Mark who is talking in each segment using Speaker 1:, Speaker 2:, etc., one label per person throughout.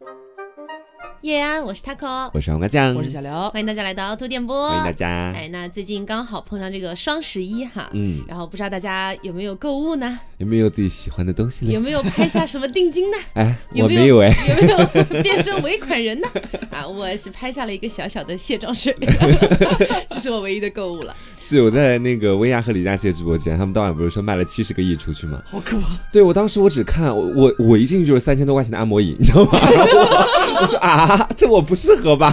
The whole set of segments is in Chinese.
Speaker 1: Thank you 叶安，我是 taco，
Speaker 2: 我是黄瓜酱，
Speaker 3: 我是小刘，
Speaker 1: 欢迎大家来到兔电波，
Speaker 2: 欢迎大家。
Speaker 1: 哎，那最近刚好碰上这个双十一哈，
Speaker 2: 嗯，
Speaker 1: 然后不知道大家有没有购物呢？
Speaker 2: 有没有自己喜欢的东西呢？
Speaker 1: 有没有拍下什么定金呢？
Speaker 2: 哎，
Speaker 1: 有没
Speaker 2: 我没有哎，
Speaker 1: 有没有 变身尾款人呢？啊，我只拍下了一个小小的卸妆水，这是我唯一的购物了。
Speaker 2: 是我在那个薇娅和李佳琦的直播间，他们当晚不是说卖了七十个亿出去吗？
Speaker 3: 好可怕！
Speaker 2: 对我当时我只看我我我一进去就是三千多块钱的按摩椅，你知道吗？我我说啊，这我不适合吧？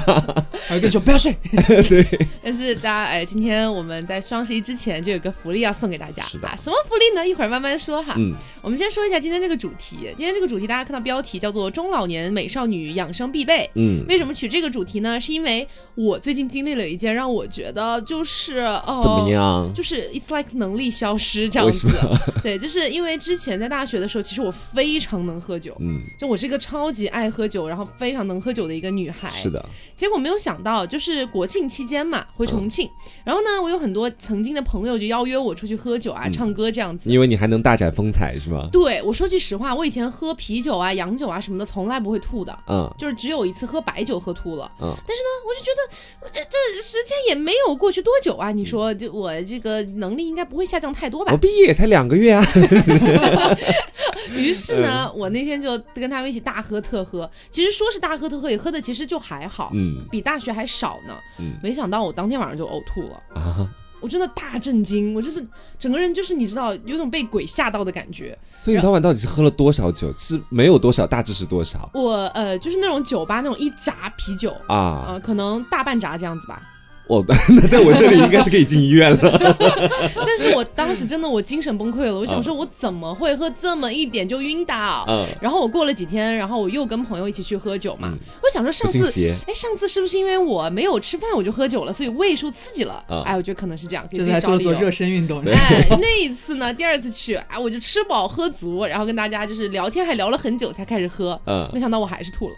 Speaker 3: 还跟你说不要睡，
Speaker 2: 对，
Speaker 1: 但是大家哎，今天我们在双十一之前就有个福利要送给大家，
Speaker 2: 是的
Speaker 1: 啊，什么福利呢？一会儿慢慢说哈。
Speaker 2: 嗯，
Speaker 1: 我们先说一下今天这个主题。今天这个主题大家看到标题叫做“中老年美少女养生必备”。
Speaker 2: 嗯，
Speaker 1: 为什么取这个主题呢？是因为我最近经历了一件让我觉得就是哦，
Speaker 2: 怎么样？
Speaker 1: 就是 it's like 能力消失这样子
Speaker 2: 为什么。
Speaker 1: 对，就是因为之前在大学的时候，其实我非常能喝酒，
Speaker 2: 嗯，
Speaker 1: 就我是一个超级爱喝酒，然后非常能喝酒的一个女孩。
Speaker 2: 是的，
Speaker 1: 结果没有想到，就是国庆期间嘛，回重庆，然后呢，我有很多曾经的朋友就邀约我出去喝酒啊、唱歌这样子。
Speaker 2: 你以为你还能大展风采是吗？
Speaker 1: 对我说句实话，我以前喝啤酒啊、洋酒啊什么的，从来不会吐的，
Speaker 2: 嗯
Speaker 1: 就是只有一次喝白酒喝吐了。
Speaker 2: 嗯，
Speaker 1: 但是呢，我就觉得我这这时间也没有过去多久啊，你说就我这个能力应该不会下降太多吧
Speaker 2: 我？毕业也才两个月啊。
Speaker 1: 于是呢，
Speaker 2: 嗯
Speaker 1: 我那天就跟他们一起大喝特喝。其实说是大喝特喝，也喝的其实就还好，
Speaker 2: 嗯
Speaker 1: 比大学还少呢。
Speaker 2: 嗯
Speaker 1: 没想到我当天晚上就呕吐了。
Speaker 2: 啊，
Speaker 1: 我真的大震惊，我就是整个人就是你知道有种被鬼吓到的感觉。
Speaker 2: 所以你当晚到底是喝了多少酒？是没有多少，大致是多少
Speaker 1: 我呃就是那种酒吧那种一扎啤酒，
Speaker 2: 啊？
Speaker 1: 呃可能大半扎这样子吧。
Speaker 2: 我 那在我这里应该是可以进医院了。
Speaker 1: 但是我当时真的我精神崩溃了，我想说我怎么会喝这么一点就晕倒？
Speaker 2: 嗯，
Speaker 1: 然后我过了几天，然后我又跟朋友一起去喝酒嘛。
Speaker 2: 嗯
Speaker 1: 我想说上次，哎，上次是不是因为我没有吃饭我就喝酒了，所以胃受刺激了？
Speaker 2: 啊
Speaker 1: 哎，我觉得可能是这样，给
Speaker 3: 这
Speaker 1: 自己找理由
Speaker 3: 次还做了做热身运动，
Speaker 1: 哎，那一次呢，第二次去，哎，我就吃饱喝足，然后跟大家就是聊天，还聊了很久才开始喝。
Speaker 2: 嗯
Speaker 1: 没想到我还是吐了，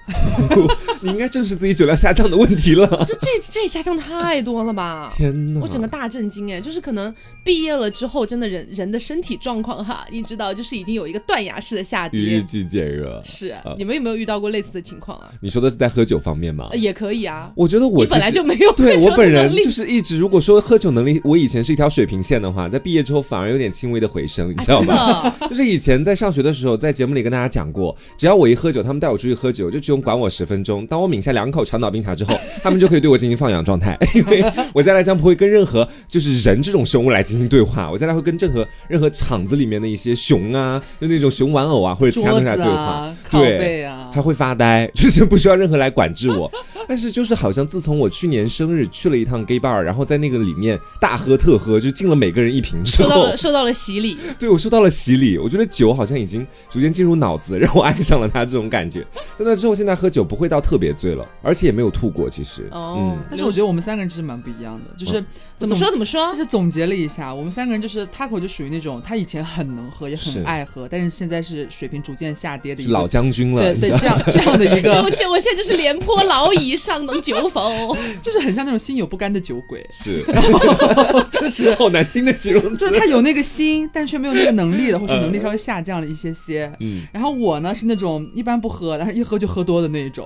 Speaker 2: 你应该正视自己酒量下降的问题了。
Speaker 1: 就这这也下降太多了吧？
Speaker 2: 天哪！
Speaker 1: 我整个大震惊哎，就是可能毕业了之后，真的人人的身体状况哈，你知道，就是已经有一个断崖式的下跌。
Speaker 2: 与日俱减热。
Speaker 1: 是
Speaker 2: 啊，
Speaker 1: 你们有没有遇到过类似的情况啊？
Speaker 2: 你说的是在喝酒方面吗
Speaker 1: 呃？也可以啊，
Speaker 2: 我觉得我
Speaker 1: 本来就没有
Speaker 2: 对我本人就是一直，如果说喝酒能力，我以前是一条水平线的话，在毕业之后反而有点轻微的回升，你知道吗？
Speaker 1: 的。
Speaker 2: 就是以前在上学的时候，在节目里跟大家讲过，只要我一喝酒，他们带我出去喝酒，就只用管我十分钟。当我抿下两口长岛冰茶之后，他们就可以对我进行放养状态，因为我将来将不会跟任何就是人这种生物来进行对话，我将来会跟任何任何场子里面的一些熊啊，就那种熊玩偶啊或者其他东西来对话
Speaker 3: 啊，，靠
Speaker 2: 对。
Speaker 3: 背啊，
Speaker 2: 还会发呆，就是不需要任何来管制我。但是就是好像自从我去年生日去了一趟 gay bar，然后在那个里面大喝特喝，就敬了每个人一瓶之后
Speaker 1: 受到了，受到了洗礼，
Speaker 2: 对我受到了洗礼。我觉得酒好像已经逐渐进入脑子，让我爱上了它这种感觉。在那之后，现在喝酒不会到特别醉了，而且也没有吐过。其实，
Speaker 1: 哦
Speaker 2: 嗯，
Speaker 3: 但是我觉得我们三个人其实蛮不一样的，就是
Speaker 1: 怎么说怎么说
Speaker 3: 就？是总结了一下，我们三个人就是 Taco 就属于那种他以前很能喝，也很爱喝，但是现在是水平逐渐下跌的一个
Speaker 2: 是老将军了，
Speaker 3: 对对这样 这样的一个
Speaker 1: 对
Speaker 3: 个
Speaker 1: 不，起，我现在就是廉颇老矣，尚能酒否？
Speaker 3: 就是很像那种心有不甘的酒鬼，
Speaker 2: 是，
Speaker 3: 就是
Speaker 2: 好难听的形容。
Speaker 3: 就是他有那个心，但却没有那个能力了，或者能力稍微下降了一些些。
Speaker 2: 嗯，
Speaker 3: 然后我呢是那种一般不喝，但是一喝就喝多的那一种。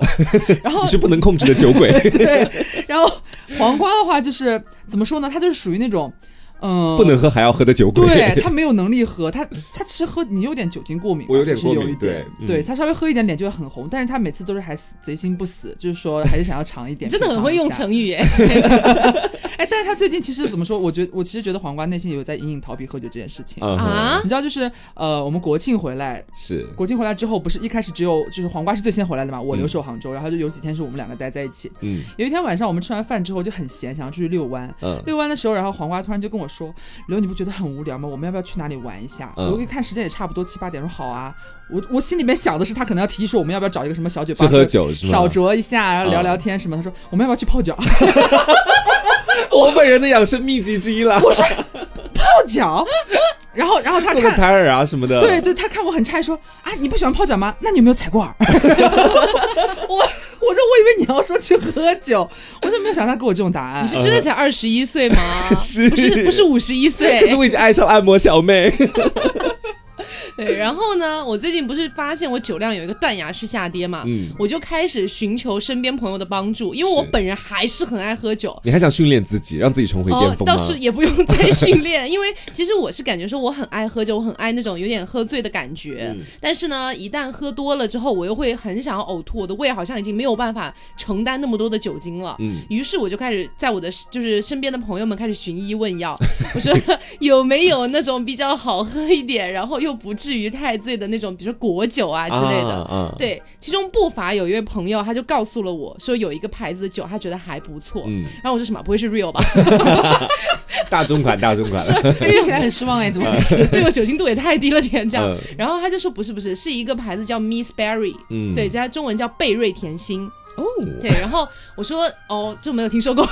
Speaker 3: 然后
Speaker 2: 你是不能控制的酒鬼。
Speaker 3: 对，然后黄瓜的话就是怎么说呢？它就是属于那种，嗯、
Speaker 2: 不能喝还要喝的酒鬼。
Speaker 3: 对 他没有能力喝，他他其实喝你有点酒精过敏，
Speaker 2: 我有点
Speaker 3: 其实有
Speaker 2: 过敏
Speaker 3: 一点，
Speaker 2: 对嗯
Speaker 3: 他稍微喝一点脸就会很红，但是他每次都是还死贼心不死，就是说还是想要尝一点，
Speaker 1: 真的很会用成语耶。
Speaker 3: 哎，但是他最近其实怎么说？我觉得我其实觉得黄瓜内心有在隐隐逃避喝酒这件事情。
Speaker 1: 啊
Speaker 3: 你知道，就是呃，我们国庆回来，
Speaker 2: 是
Speaker 3: 国庆回来之后，不是一开始只有就是黄瓜是最先回来的嘛，我留
Speaker 2: 嗯
Speaker 3: 守杭州，然后就有几天是我们两个待在一起。
Speaker 2: 嗯
Speaker 3: 有一天晚上我们吃完饭之后就很闲，想要出去遛弯。
Speaker 2: 嗯
Speaker 3: 遛弯的时候，然后黄瓜突然就跟我说：“刘，你不觉得很无聊吗？我们要不要去哪里玩一下？”
Speaker 2: 嗯
Speaker 3: 我一看时间也差不多七八点，说好啊。我我心里面想的是他可能要提议说我们要不要找一个什么小酒吧
Speaker 2: 去喝酒是吗？
Speaker 3: 少酌一下，然后聊
Speaker 2: 嗯
Speaker 3: 聊天什么。他说我们要不要去泡脚？
Speaker 2: 我本人的养生秘籍之一了。
Speaker 3: 我说，泡脚？然后然后他看。
Speaker 2: 做个采耳啊什么的。
Speaker 3: 对对，他看我很诧异，说啊，你不喜欢泡脚吗？那你有没有踩过耳？我我说我以为你要说去喝酒，我怎么没有想到他给我这种答案
Speaker 1: 你。是真的才二十一岁吗？
Speaker 2: 是
Speaker 1: 不是不是五十一岁
Speaker 2: 可是？我已经爱上按摩小妹。
Speaker 1: 对，然后呢，我最近不是发现我酒量有一个断崖式下跌嘛，
Speaker 2: 嗯
Speaker 1: 我就开始寻求身边朋友的帮助，因为我本人还是很爱喝酒。
Speaker 2: 你还想训练自己，让自己重回巅峰吗？
Speaker 1: 哦倒是也不用再训练，因为其实我是感觉说我很爱喝酒，我很爱那种有点喝醉的感觉。
Speaker 2: 嗯
Speaker 1: 但是呢，一旦喝多了之后，我又会很想要呕吐，我的胃好像已经没有办法承担那么多的酒精了。
Speaker 2: 嗯
Speaker 1: 于是我就开始在我的就是身边的朋友们开始寻医问药，我说有没有那种比较好喝一点，然后又不至于太醉的那种，比如说果酒啊之类的。
Speaker 2: 啊啊
Speaker 1: 对，其中不乏有一位朋友，他就告诉了我说有一个牌子的酒，他觉得还不错。
Speaker 2: 嗯，
Speaker 1: 然后我说什么？不会是 real 吧？
Speaker 2: 大众款，大众款，
Speaker 3: 听起来很失望哎，怎么回事？
Speaker 1: real 酒精度也太低了点，这样。
Speaker 2: 嗯
Speaker 1: 然后他就说不是不是，是一个牌子叫 Miss Berry，、
Speaker 2: 嗯
Speaker 1: 对，加中文叫贝瑞甜心。
Speaker 2: 哦，
Speaker 1: 对，然后我说哦，就没有听说过。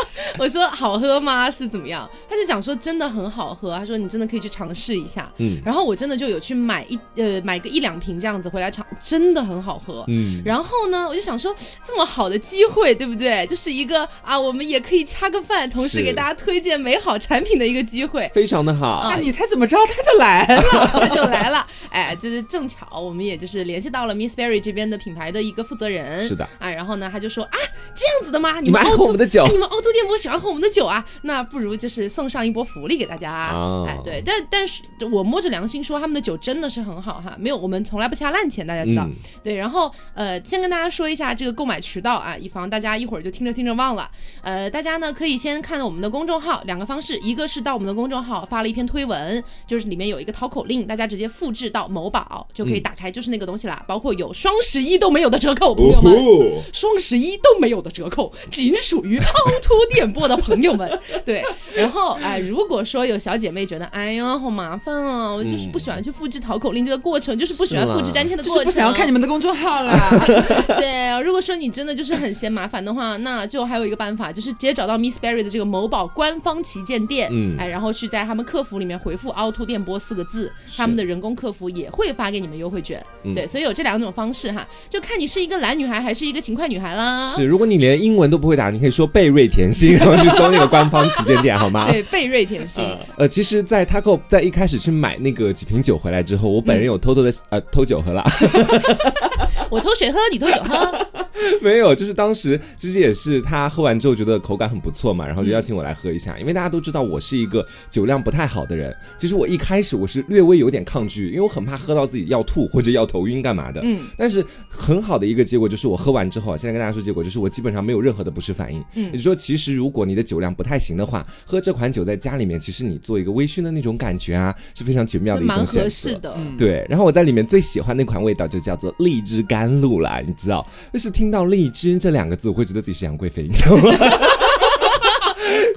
Speaker 1: 我说好喝吗？是怎么样？他就讲说真的很好喝，他说你真的可以去尝试一下。
Speaker 2: 嗯
Speaker 1: 然后我真的就有去买一呃买个一两瓶这样子回来尝，真的很好喝。
Speaker 2: 嗯，
Speaker 1: 然后呢，我就想说，这么好的机会，对不对？就是一个啊，我们也可以掐个饭，同时给大家推荐美好产品的一个机会。
Speaker 2: 非常的好，
Speaker 3: 那你猜怎么着他就来了？
Speaker 1: 他就来了，哎，就是正巧，我们也就是联系到了 Miss Berry 这边的品牌的一个负责人，
Speaker 2: 是的
Speaker 1: 啊，然后呢，他就说啊，这样子的吗？
Speaker 2: 你们爱
Speaker 1: 凹
Speaker 2: 我们的酒
Speaker 1: 哎你们凹凸电波喜欢喝我们的酒啊，那不如就是送上一波福利给大家，
Speaker 2: 哦
Speaker 1: 哎，对，但但是我摸着良心说，他们的酒真的是很好哈，没有，我们从来不掐烂钱，大家知道，
Speaker 2: 嗯
Speaker 1: 对，然后呃，先跟大家说一下这个购买渠道啊，以防大家一会儿就听着听着忘了。呃，大家呢可以先看我们的公众号，两个方式，一个是到我们的公众号发了一篇推文，就是里面有一个淘口令，大家直接复制到某宝就可以打开，就是那个东西啦，包括有双十一都没有的折扣，朋友们。
Speaker 2: 哦，
Speaker 1: 双十一都没有的折扣，仅属于 凹凸电波的朋友们。对，然后哎、如果说有小姐妹觉得，哎呀，好麻烦啊，我就是不喜欢去复制淘口令这个过程，就是不喜欢复制粘贴的过程，
Speaker 3: 是不想要看你们的公众号啦。
Speaker 1: 对，如果说你真的就是很嫌麻烦的话，那就还有一个办法，就是直接找到 Miss Berry 的这个某宝官方旗舰店，
Speaker 2: 嗯
Speaker 1: 哎，然后去在他们客服里面回复“凹凸电波”四个字，他们的人工客服也会发给你们优惠券。
Speaker 2: 嗯
Speaker 1: 对，所以有这两种方式哈，就看你是一个懒女孩还是一个勤快女孩啦。
Speaker 2: 是，如果你连英文都不会打，你可以说贝瑞甜心，然后去搜那个官方旗舰店，好吗？
Speaker 1: 对，贝瑞甜心。
Speaker 2: 呃，其实，在 Taco 在一开始去买那个几瓶酒回来之后，我本人有偷偷的、呃 偷酒喝啦，
Speaker 1: 我 偷水喝，你偷酒喝。
Speaker 2: 没有，就是当时其实也是他喝完之后觉得口感很不错嘛，然后就邀请我来喝一下，因为大家都知道我是一个酒量不太好的人，其实我一开始我是略微有点抗拒，因为我很怕喝到自己要吐或者要头晕干嘛的，
Speaker 1: 嗯，
Speaker 2: 但是很好的一个结果就是我喝完之后，现在跟大家说结果就是我基本上没有任何的不适反应，
Speaker 1: 嗯。
Speaker 2: 也就是说其实如果你的酒量不太行的话，喝这款酒在家里面，其实你做一个微醺的那种感觉啊，是非常绝妙的一种选择
Speaker 1: 合适。的。
Speaker 2: 对，然后我在里面最喜欢那款味道就叫做荔枝甘露啦，你知道，就是听到荔枝这两个字，我会觉得自己是杨贵妃，你知道吗？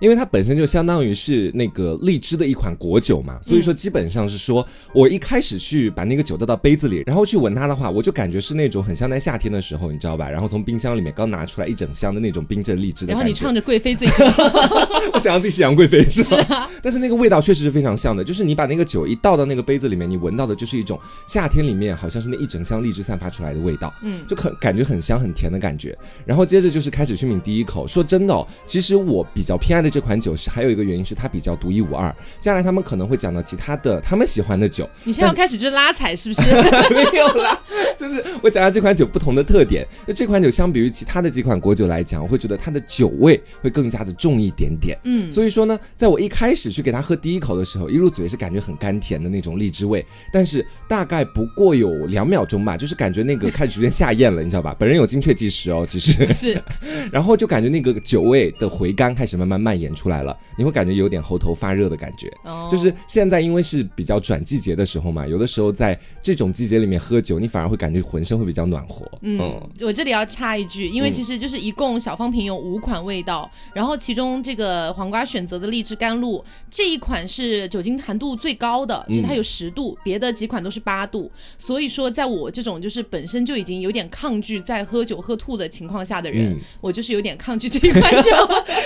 Speaker 2: 因为它本身就相当于是那个荔枝的一款果酒嘛，所以说基本上是说，我一开始去把那个酒倒到杯子里，然后去闻它的话，我就感觉是那种很像在夏天的时候，你知道吧？然后从冰箱里面刚拿出来一整箱的那种冰镇荔枝的。
Speaker 1: 然后你唱着贵妃醉酒
Speaker 2: 我想让自己是杨贵妃是吧？但是那个味道确实是非常像的，就是你把那个酒一倒到那个杯子里面，你闻到的就是一种夏天里面好像是那一整箱荔枝散发出来的味道，
Speaker 1: 嗯，
Speaker 2: 就很感觉很香很甜的感觉。然后接着就是开始去抿第一口，说真的哦，其实我比较偏爱的这款酒是还有一个原因是它比较独一无二。接下来他们可能会讲到其他的他们喜欢的酒，
Speaker 1: 你现在要开始就是拉踩是不是？
Speaker 2: 没有啦，就是我讲到这款酒不同的特点。就这款酒相比于其他的几款果酒来讲，我会觉得它的酒味会更加的重一点点。
Speaker 1: 嗯，
Speaker 2: 所以说呢，在我一开始去给它喝第一口的时候，一入嘴是感觉很甘甜的那种荔枝味，但是大概不过有两秒钟吧，就是感觉那个开始逐渐下咽了，你知道吧？本人有精确计时哦，其实，
Speaker 1: 是
Speaker 2: 然后就感觉那个酒味的回甘开始慢慢蔓延出来了，你会感觉有点喉头发热的感觉。
Speaker 1: 哦
Speaker 2: 就是现在，因为是比较转季节的时候嘛，有的时候在这种季节里面喝酒，你反而会感觉浑身会比较暖和。
Speaker 1: 嗯，我这里要插一句，因为其实就是一共小方瓶有五款味道，然后其中这个黄瓜选择的荔枝甘露这一款是酒精含度最高的，就是它有十度，别的几款都是八度。所以说，在我这种就是本身就已经有点抗拒在喝酒喝吐的情况下的人，
Speaker 2: 嗯
Speaker 1: 我就是有点抗拒这一款酒。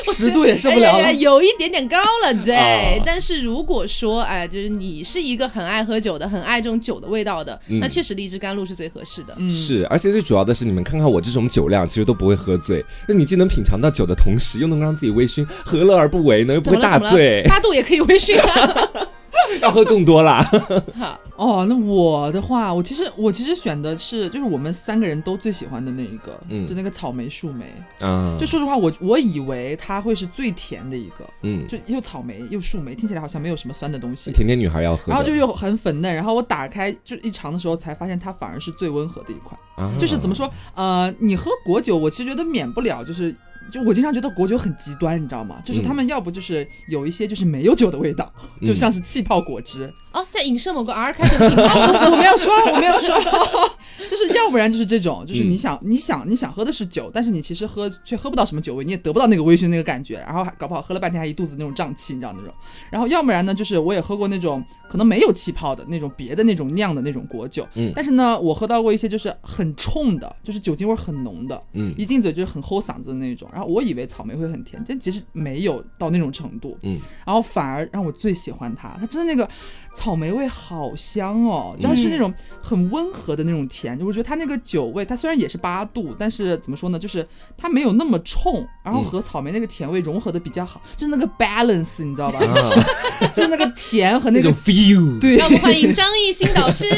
Speaker 3: 十度也受不了了
Speaker 1: 哎呀呀有一点点高了，对。
Speaker 2: 哦
Speaker 1: 但是如果说，哎，就是你是一个很爱喝酒的，很爱这种酒的味道的，那确实荔枝甘露是最合适的。
Speaker 2: 是，而且最主要的是，你们看看我这种酒量，其实都不会喝醉。那你既能品尝到酒的同时，又能让自己微醺，何乐而不为呢？又不会大醉。
Speaker 1: 八度也可以微醺啊。
Speaker 2: 要喝更多啦。
Speaker 1: 好，
Speaker 3: 哦，那我的话，我其实我其实选的是就是我们三个人都最喜欢的那一个，
Speaker 2: 嗯
Speaker 3: 就那个草莓树莓。
Speaker 2: 啊，
Speaker 3: 就说实话，我我以为它会是最甜的一个，
Speaker 2: 嗯，
Speaker 3: 就又草莓又树莓，听起来好像没有什么酸的东西。
Speaker 2: 甜甜女孩要喝，
Speaker 3: 然后就又很粉嫩，然后我打开就一尝的时候才发现它反而是最温和的一款。
Speaker 2: 啊
Speaker 3: 就是怎么说，呃，你喝果酒，我其实觉得免不了就是。就我经常觉得果酒很极端，你知道吗？就是他们要不就是有一些就是没有酒的味道，
Speaker 2: 嗯
Speaker 3: 就像是气泡果汁。
Speaker 1: 哦，在影射某个 R 开头的品牌，
Speaker 3: 我没有说，我没有说，就是要不然就是这种，就是
Speaker 2: 嗯
Speaker 3: 你想、你想你想喝的是酒，但是你其实喝却喝不到什么酒味，你也得不到那个微醺那个感觉，然后还搞不好喝了半天还一肚子那种胀气，你知道那种。然后要不然呢，就是我也喝过那种可能没有气泡的那种别的那种酿的那种果酒，
Speaker 2: 嗯
Speaker 3: 但是呢，我喝到过一些就是很冲的，就是酒精味很浓的，
Speaker 2: 嗯
Speaker 3: 一进嘴就是很齁嗓子的那种。然后我以为草莓会很甜，但其实没有到那种程度。
Speaker 2: 嗯，
Speaker 3: 然后反而让我最喜欢它，它真的那个草莓味好香哦，
Speaker 2: 嗯
Speaker 3: 然后是那种很温和的那种甜，就我觉得它那个酒味，它虽然也是八度，但是怎么说呢，就是它没有那么冲，然后和草莓那个甜味融合的比较好，就是那个 balance，你知道吧？
Speaker 2: 啊，
Speaker 3: 就是那个甜和那
Speaker 2: 种 feel，
Speaker 3: 对
Speaker 1: 让我们欢迎张艺兴导师。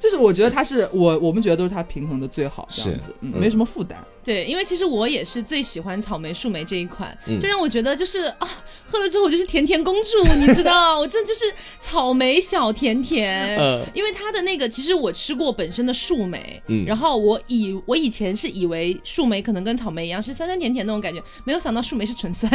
Speaker 3: 就是我觉得它是我我们觉得都是它平衡的最好这样子，嗯，
Speaker 2: 嗯
Speaker 3: 没什么负担。
Speaker 1: 对，因为其实我也是最喜欢草莓树莓这一款，
Speaker 2: 嗯
Speaker 1: 就让我觉得就是啊，喝了之后我就是甜甜公主，你知道，我真的就是草莓小甜甜。
Speaker 2: 嗯
Speaker 1: 因为它的那个，其实我吃过本身的树莓，
Speaker 2: 嗯
Speaker 1: 然后我以我以前是以为树莓可能跟草莓一样是酸酸甜甜那种感觉，没有想到树莓是纯酸，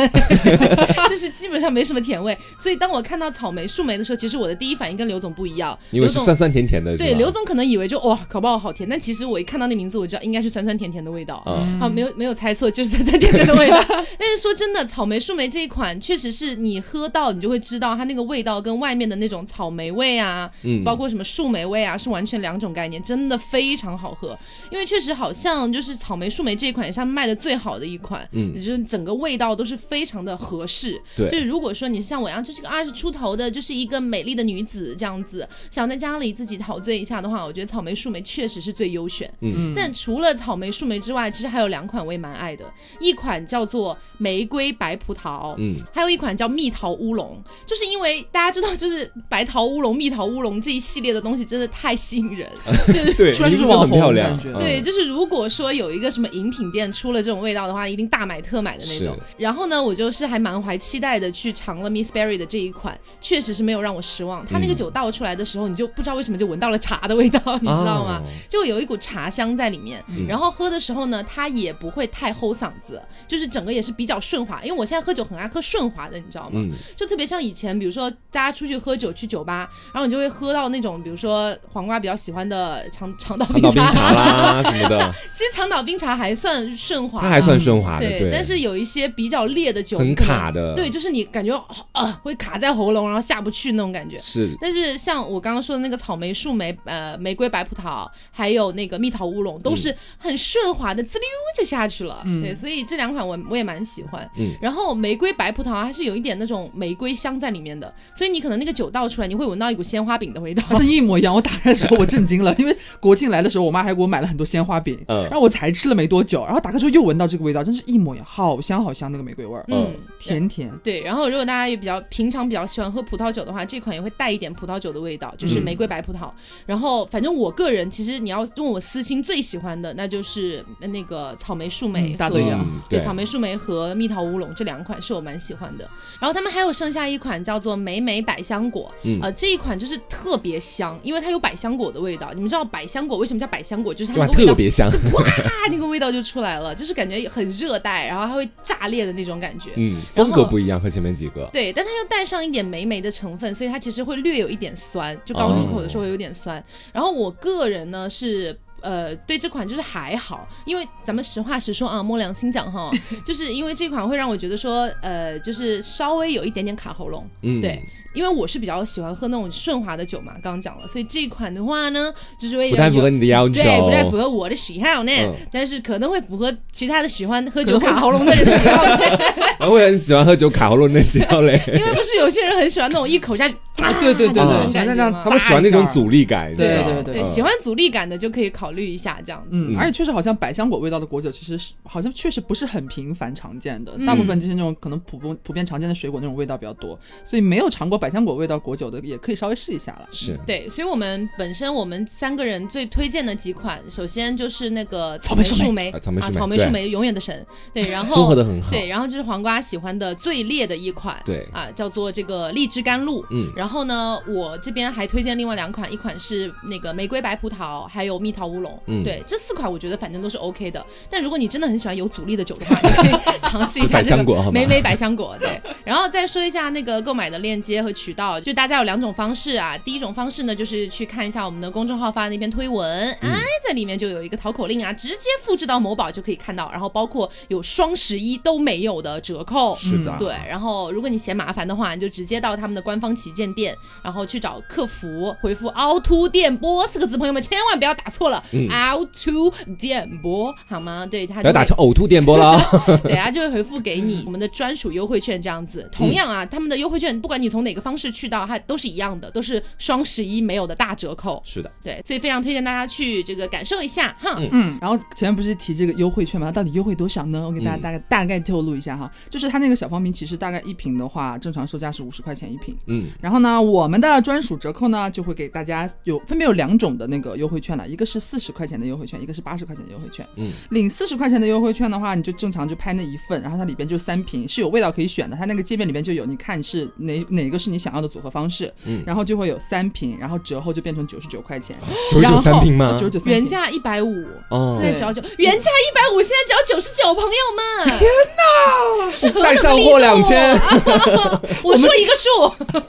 Speaker 1: 就是基本上没什么甜味。所以当我看到草莓树莓的时候，其实我的第一反应跟刘总不一样，
Speaker 2: 因为是酸酸甜甜的，
Speaker 1: 对，刘总可能以为就哇，搞不好好甜，但其实我一看到那名字，我知道应该是酸酸甜甜的味道。
Speaker 2: 啊
Speaker 1: 啊，没有没有猜错，就是酸酸甜甜的味道。但是说真的，草莓树莓这一款确实是你喝到，你就会知道它那个味道跟外面的那种草莓味啊，
Speaker 2: 嗯
Speaker 1: 包括什么树莓味啊，是完全两种概念，真的非常好喝。因为确实好像就是草莓树莓这一款也是他们卖的最好的一款，
Speaker 2: 嗯
Speaker 1: 也就是整个味道都是非常的合适。
Speaker 2: 对
Speaker 1: 就是如果说你像我一样，就是个二十出头的，就是一个美丽的女子这样子，想在家里自己陶醉一下的话，我觉得草莓树莓确实是最优选。
Speaker 2: 嗯
Speaker 1: 但除了草莓树莓之外，其实还有两款我也蛮爱的，一款叫做玫瑰白葡萄，
Speaker 2: 嗯
Speaker 1: 还有一款叫蜜桃乌龙。就是因为大家知道，就是白桃乌龙、蜜桃乌龙这一系列的东西真的太吸引人，就是
Speaker 2: 对，
Speaker 3: 突然
Speaker 2: 名字就
Speaker 3: 就是网红
Speaker 2: 很漂
Speaker 1: 对，就是如果说有一个什么饮品店出了这种味道的话，一定大买特买的那种。然后呢，我就是还满怀期待的去尝了 Miss Berry 的这一款，确实是没有让我失望。它那个
Speaker 2: 嗯
Speaker 1: 酒倒出来的时候，你就不知道为什么就闻到了茶的味道，你知道吗？
Speaker 2: 哦
Speaker 1: 就有一股茶香在里面。
Speaker 2: 嗯
Speaker 1: 然后喝的时候呢，它也不会太齁嗓子，就是整个也是比较顺滑。因为我现在喝酒很爱喝顺滑的，你知道吗？
Speaker 2: 嗯。
Speaker 1: 就特别像以前，比如说大家出去喝酒去酒吧，然后你就会喝到那种，比如说黄瓜比较喜欢的长长岛
Speaker 2: 冰
Speaker 1: 茶。
Speaker 2: 茶啦 什么的，
Speaker 1: 其实长岛冰茶还算顺滑，
Speaker 2: 它还算顺滑的，
Speaker 1: 对，
Speaker 2: 对，
Speaker 1: 但是有一些比较烈的酒
Speaker 2: 很卡的，
Speaker 1: 对，就是你感觉呃会卡在喉咙，然后下不去那种感觉。
Speaker 2: 是。
Speaker 1: 但是像我刚刚说的那个草莓树莓、呃玫瑰白葡萄，还有那个蜜桃乌龙，都是很顺滑的，滋溜就下去了。对，所以这两款我我也蛮喜欢。
Speaker 2: 嗯
Speaker 1: 然后玫瑰白葡萄它是有一点那种玫瑰香在里面的，所以你可能那个酒倒出来，你会闻到一股鲜花饼的味道。
Speaker 3: 是一模一样。我打开的时候我震惊了，因为国庆来的时候，我妈还给我买了很多鲜花饼，
Speaker 2: 嗯
Speaker 3: 然后我才吃了没多久，然后打开之后又闻到这个味道，真是一模一样，好香好香那个玫瑰味儿，
Speaker 1: 嗯，
Speaker 3: 甜甜。
Speaker 1: 对，然后如果大家也比较平常比较喜欢喝葡萄酒的话，这款也会带一点葡萄酒的味道，就是
Speaker 2: 嗯
Speaker 1: 玫瑰白葡萄。然后反正我个人其实你要问我私心最喜欢的，那就是那个草莓树莓
Speaker 3: 嗯大
Speaker 1: 和
Speaker 3: 对呀
Speaker 2: 嗯
Speaker 1: 对，草莓树莓和蜜桃乌龙这两款是我蛮喜欢的。然后他们还有剩下一款叫做美美百香果，
Speaker 2: 嗯
Speaker 1: 呃，这一款就是特别香，因为它有百香果的味道。你们知道百香果为什么叫百香果？就是它？那个味道
Speaker 2: 特别香，
Speaker 1: 哇，那个味道就出来了，就是感觉很热带，然后它会炸裂的那种感觉。
Speaker 2: 嗯，风格不一样，和前面几个，
Speaker 1: 对，但它又带上一点莓莓的成分，所以它其实会略有一点酸，就刚入口的时候会有点酸。然后我个人呢是。呃，对这款就是还好，因为咱们实话实说啊，摸良心讲哈，就是因为这款会让我觉得说，呃，就是稍微有一点点卡喉咙，
Speaker 2: 嗯，
Speaker 1: 对，因为我是比较喜欢喝那种顺滑的酒嘛，刚刚讲了，所以这一款的话呢，就是会
Speaker 2: 不太符合你的要求，
Speaker 1: 对，不太符合我的喜好呢，
Speaker 2: 嗯。
Speaker 1: 但是可能会符合其他的喜欢喝酒卡喉咙的人的喜好呢，
Speaker 2: 然后 我也很喜欢喝酒卡喉咙的喜好嘞，
Speaker 1: 因为不是有些人很喜欢那种一口下去，
Speaker 3: 啊，对对对
Speaker 2: 嗯
Speaker 3: 对，喜欢那样
Speaker 2: 他们喜欢那种
Speaker 3: 阻。
Speaker 2: 力感，
Speaker 3: 对对对
Speaker 1: 喜欢阻力感的就可以考虑虑一下这样子。
Speaker 3: 嗯，而且确实好像百香果味道的果酒，其实是好像确实不是很频繁常见的，
Speaker 1: 嗯
Speaker 3: 大部分就是那种可能普通普遍常见的水果那种味道比较多，所以没有尝过百香果味道果酒的，也可以稍微试一下了。
Speaker 2: 是
Speaker 1: 对，所以我们本身我们三个人最推荐的几款，首先就是那个
Speaker 3: 草莓树莓
Speaker 2: 啊草莓树莓
Speaker 1: 草莓树莓永远的神，对，然后
Speaker 2: 综合的很好。
Speaker 1: 对，然后就是黄瓜喜欢的最烈的一款，
Speaker 2: 对
Speaker 1: 啊，叫做这个荔枝甘露。
Speaker 2: 嗯
Speaker 1: 然后呢，我这边还推荐另外两款，一款是那个玫瑰白葡萄，还有蜜桃乌龙。
Speaker 2: 嗯
Speaker 1: 对，这四款我觉得反正都是 OK 的。但如果你真的很喜欢有阻力的酒的话，你可以 尝试一下
Speaker 2: 百
Speaker 1: 这个
Speaker 2: 香果好吗
Speaker 1: 莓莓百香果。对，然后再说一下那个购买的链接和渠道，就大家有两种方式啊。第一种方式呢，就是去看一下我们的公众号发的那篇推文，
Speaker 2: 嗯
Speaker 1: 哎，在里面就有一个淘口令啊，直接复制到某宝就可以看到，然后包括有双十一都没有的折扣。
Speaker 2: 是的，
Speaker 1: 对，然后如果你嫌麻烦的话，你就直接到他们的官方旗舰店，然后去找客服，回复“凹凸电波”四个字，朋友们千万不要打错了，凹凸电波好吗？对，他
Speaker 2: 不要打成呕吐电波了哦。
Speaker 1: 对啊，就会回复给你我们的专属优惠券这样子。同样啊，他们的优惠券不管你从哪个方式去到，它都是一样的，都是双十一没有的大折扣。
Speaker 2: 是的，
Speaker 1: 对，所以非常推荐大家去这个感受一下哈。
Speaker 3: 嗯，然后前面不是提这个优惠券吗？它到底优惠多少呢？我给大家
Speaker 2: 嗯
Speaker 3: 大概、大概透露一下哈，就是它那个小方瓶，其实大概一瓶的话，正常售价是五十块钱一瓶。
Speaker 2: 嗯，
Speaker 3: 然后呢，我们的专属折扣呢，就会给大家有分别有两种的那个优惠券了，一个是四十块钱的优惠券，一个是八十块钱的优惠券。
Speaker 2: 嗯，
Speaker 3: 领四十块钱的优惠券的话，你就正常就拍那一份，然后它里边就三瓶，是有味道可以选的，它那个界面里边就有，你看是哪哪个是你想要的组合方式，
Speaker 2: 嗯
Speaker 3: 然后就会有三瓶，然后折后就变成九十九块钱，
Speaker 2: 九十九三瓶吗
Speaker 3: 九？十九三瓶。
Speaker 1: 原价一百五，
Speaker 2: 哦
Speaker 1: 现在只要九，原价一百五，现在只要九十九，朋友们，天哪，这是
Speaker 2: 再上货两千
Speaker 1: 我说一个数，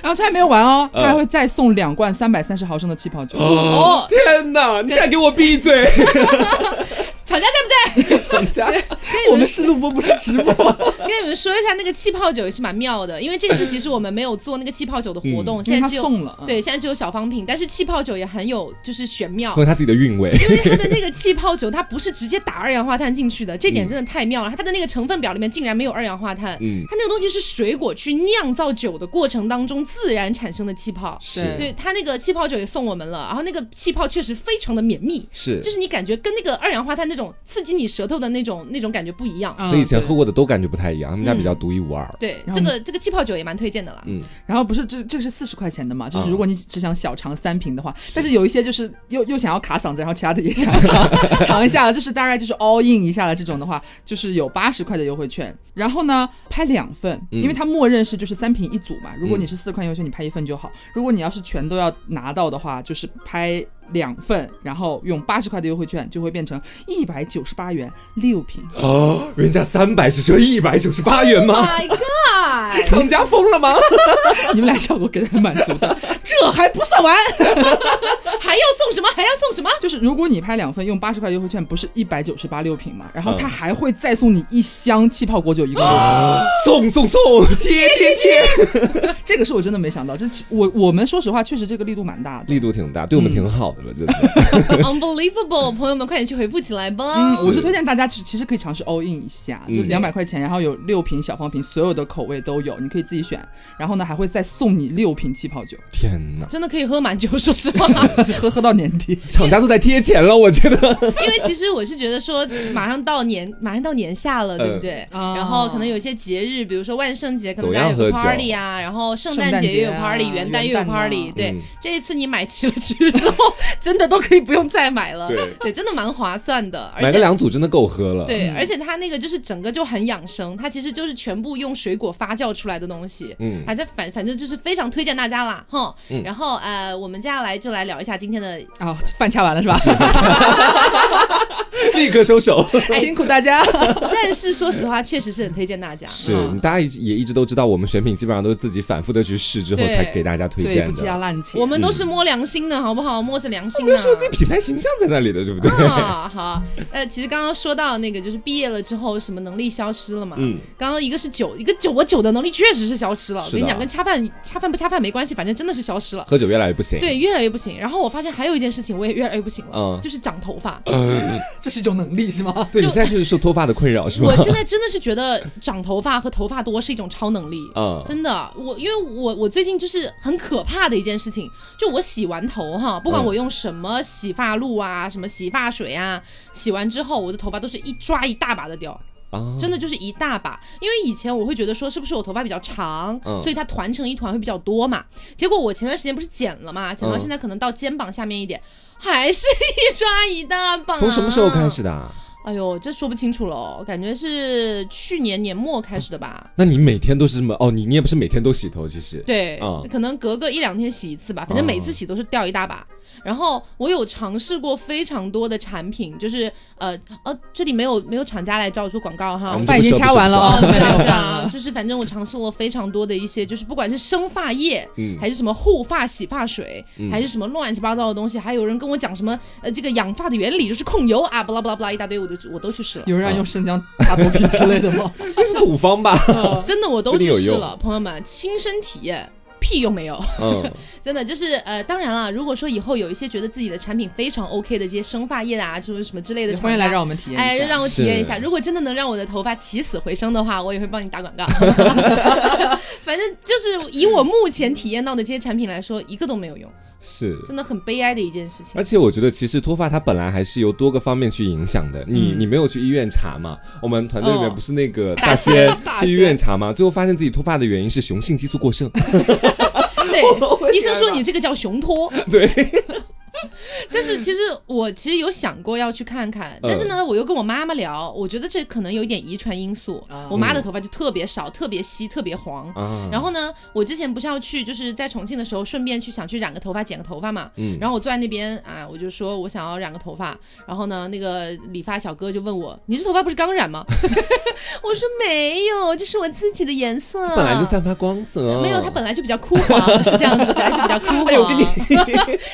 Speaker 3: 然后这还没有完哦，
Speaker 2: 嗯
Speaker 3: 它还会再送两罐三百三十毫升的气泡酒。
Speaker 1: 哦，
Speaker 2: 天哪！你现在给我闭嘴！
Speaker 1: 厂家在不在？
Speaker 2: 厂家
Speaker 3: 我们是录播，不是直播。
Speaker 1: 跟你们说一下，那个气泡酒也是蛮妙的，因为这次其实我们没有做那个气泡酒的活动，现在只有
Speaker 3: 送了，嗯
Speaker 1: 对，现在只有小方瓶，但是气泡酒也很有就是玄妙
Speaker 2: 和。它自己的韵味。
Speaker 1: 因为它的那个气泡酒，它不是直接打二氧化碳进去的，这点真的太妙了。它的那个成分表里面竟然没有二氧化碳，
Speaker 2: 嗯，
Speaker 1: 它那个东西是水果去酿造酒的过程当中自然产生的气泡。
Speaker 2: 是
Speaker 3: 对
Speaker 1: 对，它那个气泡酒也送我们了，然后那个气泡确实非常的绵密，
Speaker 2: 是，
Speaker 1: 就是你感觉跟那个二氧化碳那种刺激你舌头的那种那种感觉不一样。
Speaker 3: 嗯
Speaker 2: 和以前喝过的都感觉不太一样，他们家比较独一无二。
Speaker 1: 对，这个这个气泡酒也蛮推荐的啦。
Speaker 2: 嗯，
Speaker 3: 然后不是这这个是四十块钱的嘛？就是
Speaker 2: 嗯
Speaker 3: 如果你只想小尝三瓶的话，但是有一些就是又又想要卡嗓子，然后其他的也想要尝尝一下，就是大概就是 all in 一下了这种的话，就是有八十块的优惠券。然后呢，拍两份，
Speaker 2: 嗯
Speaker 3: 因为它默认是就是三瓶一组嘛。如果你是四十块优惠券，你拍一份就好；如果你要是全都要拿到的话，就是拍。两份，然后用八十块的优惠券，就会变成一百九十八元六瓶。
Speaker 2: 哦，原价三百，只收一百九十八元吗
Speaker 1: ？My God！
Speaker 2: 厂家疯了吗？
Speaker 3: 你们俩效果给的很满足的，这还不算完。
Speaker 1: 还要送什么？还要送什么？
Speaker 3: 就是如果你拍两份，用八十块优惠券，不是一百九十八六瓶吗？然后
Speaker 2: 嗯
Speaker 3: 他还会再送你一箱气泡果酒，一共六
Speaker 2: 送送送，贴贴贴，
Speaker 3: 这个是我真的没想到，这我我们说实话，确实这个力度蛮大的。
Speaker 2: 力度挺大，对我们挺好的了，真的。
Speaker 1: Unbelievable！朋友们，快点去回复起来吧。
Speaker 3: 嗯，我是推荐大家其其实可以尝试 all in 一下，就
Speaker 2: 嗯
Speaker 3: 两百块钱，然后有六瓶小方瓶，所有的口味都有，你可以自己选。然后呢，还会再送你六瓶气泡酒，
Speaker 2: 天哪，
Speaker 1: 真的可以喝满酒，说实话。
Speaker 3: 喝 喝到年底。
Speaker 2: 厂家都在贴钱了，我觉得。
Speaker 1: 因为其实我是觉得说，马上到年，马上到年下了，对不对？
Speaker 3: 啊
Speaker 1: 然后可能有一些节日，比如说万圣节，可能
Speaker 2: 走
Speaker 1: 大家有个 party 啊，然后圣诞节也有 party，元旦又有 party。对
Speaker 2: 嗯，
Speaker 1: 这一次你买齐了其实之后，真的都可以不用再买了。
Speaker 2: 对
Speaker 1: 真的蛮划算的，而
Speaker 2: 买个。两组真的够喝了。
Speaker 1: 对，而且它那个就是整个就很养生，它其实就是全部用水果发酵出来的东西。
Speaker 2: 嗯
Speaker 1: 还在反反正就是非常推荐大家啦，哈。
Speaker 2: 嗯
Speaker 1: 然后呃，我们接下来就来聊一下今天的
Speaker 3: 哦、饭掐完了是吧？
Speaker 2: 立刻收手。
Speaker 3: 辛苦大家。
Speaker 1: 但是说实话，确实是很推荐大家。
Speaker 2: 是
Speaker 1: 嗯，
Speaker 2: 大家一直也一直都知道，我们选品基本上都是自己反复的去试之后才给大家推
Speaker 3: 对，
Speaker 2: 荐
Speaker 3: 不计较
Speaker 2: 的。
Speaker 3: 烂钱。
Speaker 1: 我们都是摸良心的，好不好？摸着良心啊。
Speaker 2: 我们是有自己品牌形象在那里的，对不对？
Speaker 1: 啊，好，呃，其实刚刚说到那个，就是毕业了之后，什么能力消失了嘛？
Speaker 2: 嗯，
Speaker 1: 刚刚一个是酒，一个酒，我酒的能力确实是消失了。我跟你讲，跟恰饭恰饭不恰饭没关系，反正真的是消失了。
Speaker 2: 喝酒越来越不行。
Speaker 1: 对，越来越不行。然后我发现还有一件事情，我也越来越不行了，
Speaker 2: 嗯
Speaker 1: 就是长头发。
Speaker 3: 这是一种种能力是吗？
Speaker 2: 对你现在就是受脱发的困扰是吗
Speaker 1: 我？现在真的是觉得长头发和头发多是一种超能力。
Speaker 2: 嗯，
Speaker 1: 真的，我因为我我最近就是很可怕的一件事情，就我洗完头哈，不管
Speaker 2: 嗯
Speaker 1: 我用什么洗发露啊、什么洗发水啊，洗完之后我的头发都是一抓一大把的掉，
Speaker 2: 啊，
Speaker 1: 真的就是一大把。因为以前我会觉得说是不是我头发比较长，
Speaker 2: 嗯
Speaker 1: 所以它团成一团会比较多嘛。结果我前段时间不是剪了嘛，剪到
Speaker 2: 嗯
Speaker 1: 现在可能到肩膀下面一点，还是一抓一大把。
Speaker 2: 从什么时候开始？的、啊？
Speaker 1: 哎呦，这说不清楚喽，感觉是去年年末开始的吧。
Speaker 2: 那你每天都是这么哦？你你也不是每天都洗头，其实。
Speaker 1: 对，
Speaker 2: 嗯
Speaker 1: 可能隔个一两天洗一次吧，反正每次洗都是掉一大把。然后我有尝试过非常多的产品，就是呃呃，这里没有没有厂家来找我做广告哈
Speaker 2: 啊。
Speaker 3: 饭已经掐完了
Speaker 1: 哦，
Speaker 3: 哦，
Speaker 1: 对
Speaker 3: 没有饭
Speaker 1: 啊对啊，
Speaker 3: 了。
Speaker 1: 就是反正我尝试了非常多的一些，就是不管是生发液，
Speaker 2: 嗯
Speaker 1: 还是什么护发洗发水，还是什么乱七八糟的东西，还有人跟我讲什么呃这个养发的原理就是控油啊，巴拉巴拉巴拉一大堆，我都我都去试了，
Speaker 3: 有人让用生姜擦头皮之类的吗？
Speaker 2: 那是土方吧？
Speaker 1: 真的我都去试了，朋友们亲身体验。屁用没有，
Speaker 2: 嗯，
Speaker 1: 真的就是呃，当然了，如果说以后有一些觉得自己的产品非常 OK 的这些生发液啊，就是什么之类的
Speaker 3: 欢迎来让我们体验
Speaker 1: 哎，
Speaker 3: 一下。
Speaker 1: 让我体验一下。如果真的能让我的头发起死回生的话，我也会帮你打广告。反正就是以我目前体验到的这些产品来说，一个都没有用，
Speaker 2: 是。
Speaker 1: 真的很悲哀的一件事情
Speaker 2: 而。且我觉得，其实脱发它本来还是由多个方面去影响的。你、
Speaker 3: 嗯
Speaker 2: 你没有去医院查嘛？我们团队里面
Speaker 1: 哦
Speaker 2: 不是那个
Speaker 1: 大
Speaker 2: 大仙去医院查嘛？最后发现自己脱发的原因是雄性激素过剩。
Speaker 1: 对，医生说你这个叫雄托。
Speaker 2: 对，
Speaker 1: 但是其实我其实有想过要去看看，
Speaker 2: 嗯
Speaker 1: 但是呢，我又跟我妈妈聊，我觉得这可能有一点遗传因素。
Speaker 3: 啊
Speaker 1: 我妈的头发就特别少，特别稀，特别黄。
Speaker 2: 啊，
Speaker 1: 然后呢，我之前不是要去，就是在重庆的时候，顺便去想去染个头发、剪个头发嘛。
Speaker 2: 嗯
Speaker 1: 然后我坐在那边啊，我就说我想要染个头发。然后呢，那个理发小哥就问我：“你这头发不是刚染吗？” 我说：“没有，这是我自己的颜色。”
Speaker 2: 本来就散发光泽，
Speaker 1: 没有，它本来就比较枯黄，是这样子，本来就比较枯黄。
Speaker 3: 哎呦，跟你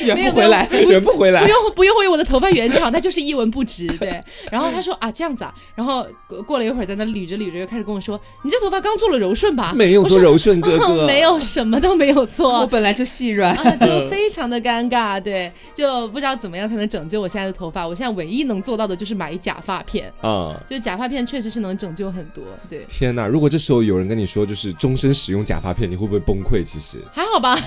Speaker 3: 圆
Speaker 1: 没有
Speaker 3: 不回来。
Speaker 1: 没有
Speaker 2: 圆不回来
Speaker 1: 不。用不用为我的头发圆场，它就是一文不值。对，然后他说啊这样子啊，然后过过了一会儿在那捋着捋着，又开始跟我说，你这头发刚做了柔顺吧？
Speaker 2: 没有做柔顺，哥哥
Speaker 1: 没有，什么都没有做我。
Speaker 3: 本来就细软，
Speaker 1: 啊，就非常的尴尬，对，就不知道怎么样才能拯救我现在的头发。我现在唯一能做到的就是买假发片，
Speaker 2: 啊！
Speaker 1: 就是假发片确实是能拯救很多，对，
Speaker 2: 天哪！如果这时候有人跟你说就是终身使用假发片，你会不会崩溃？其实
Speaker 1: 还好吧。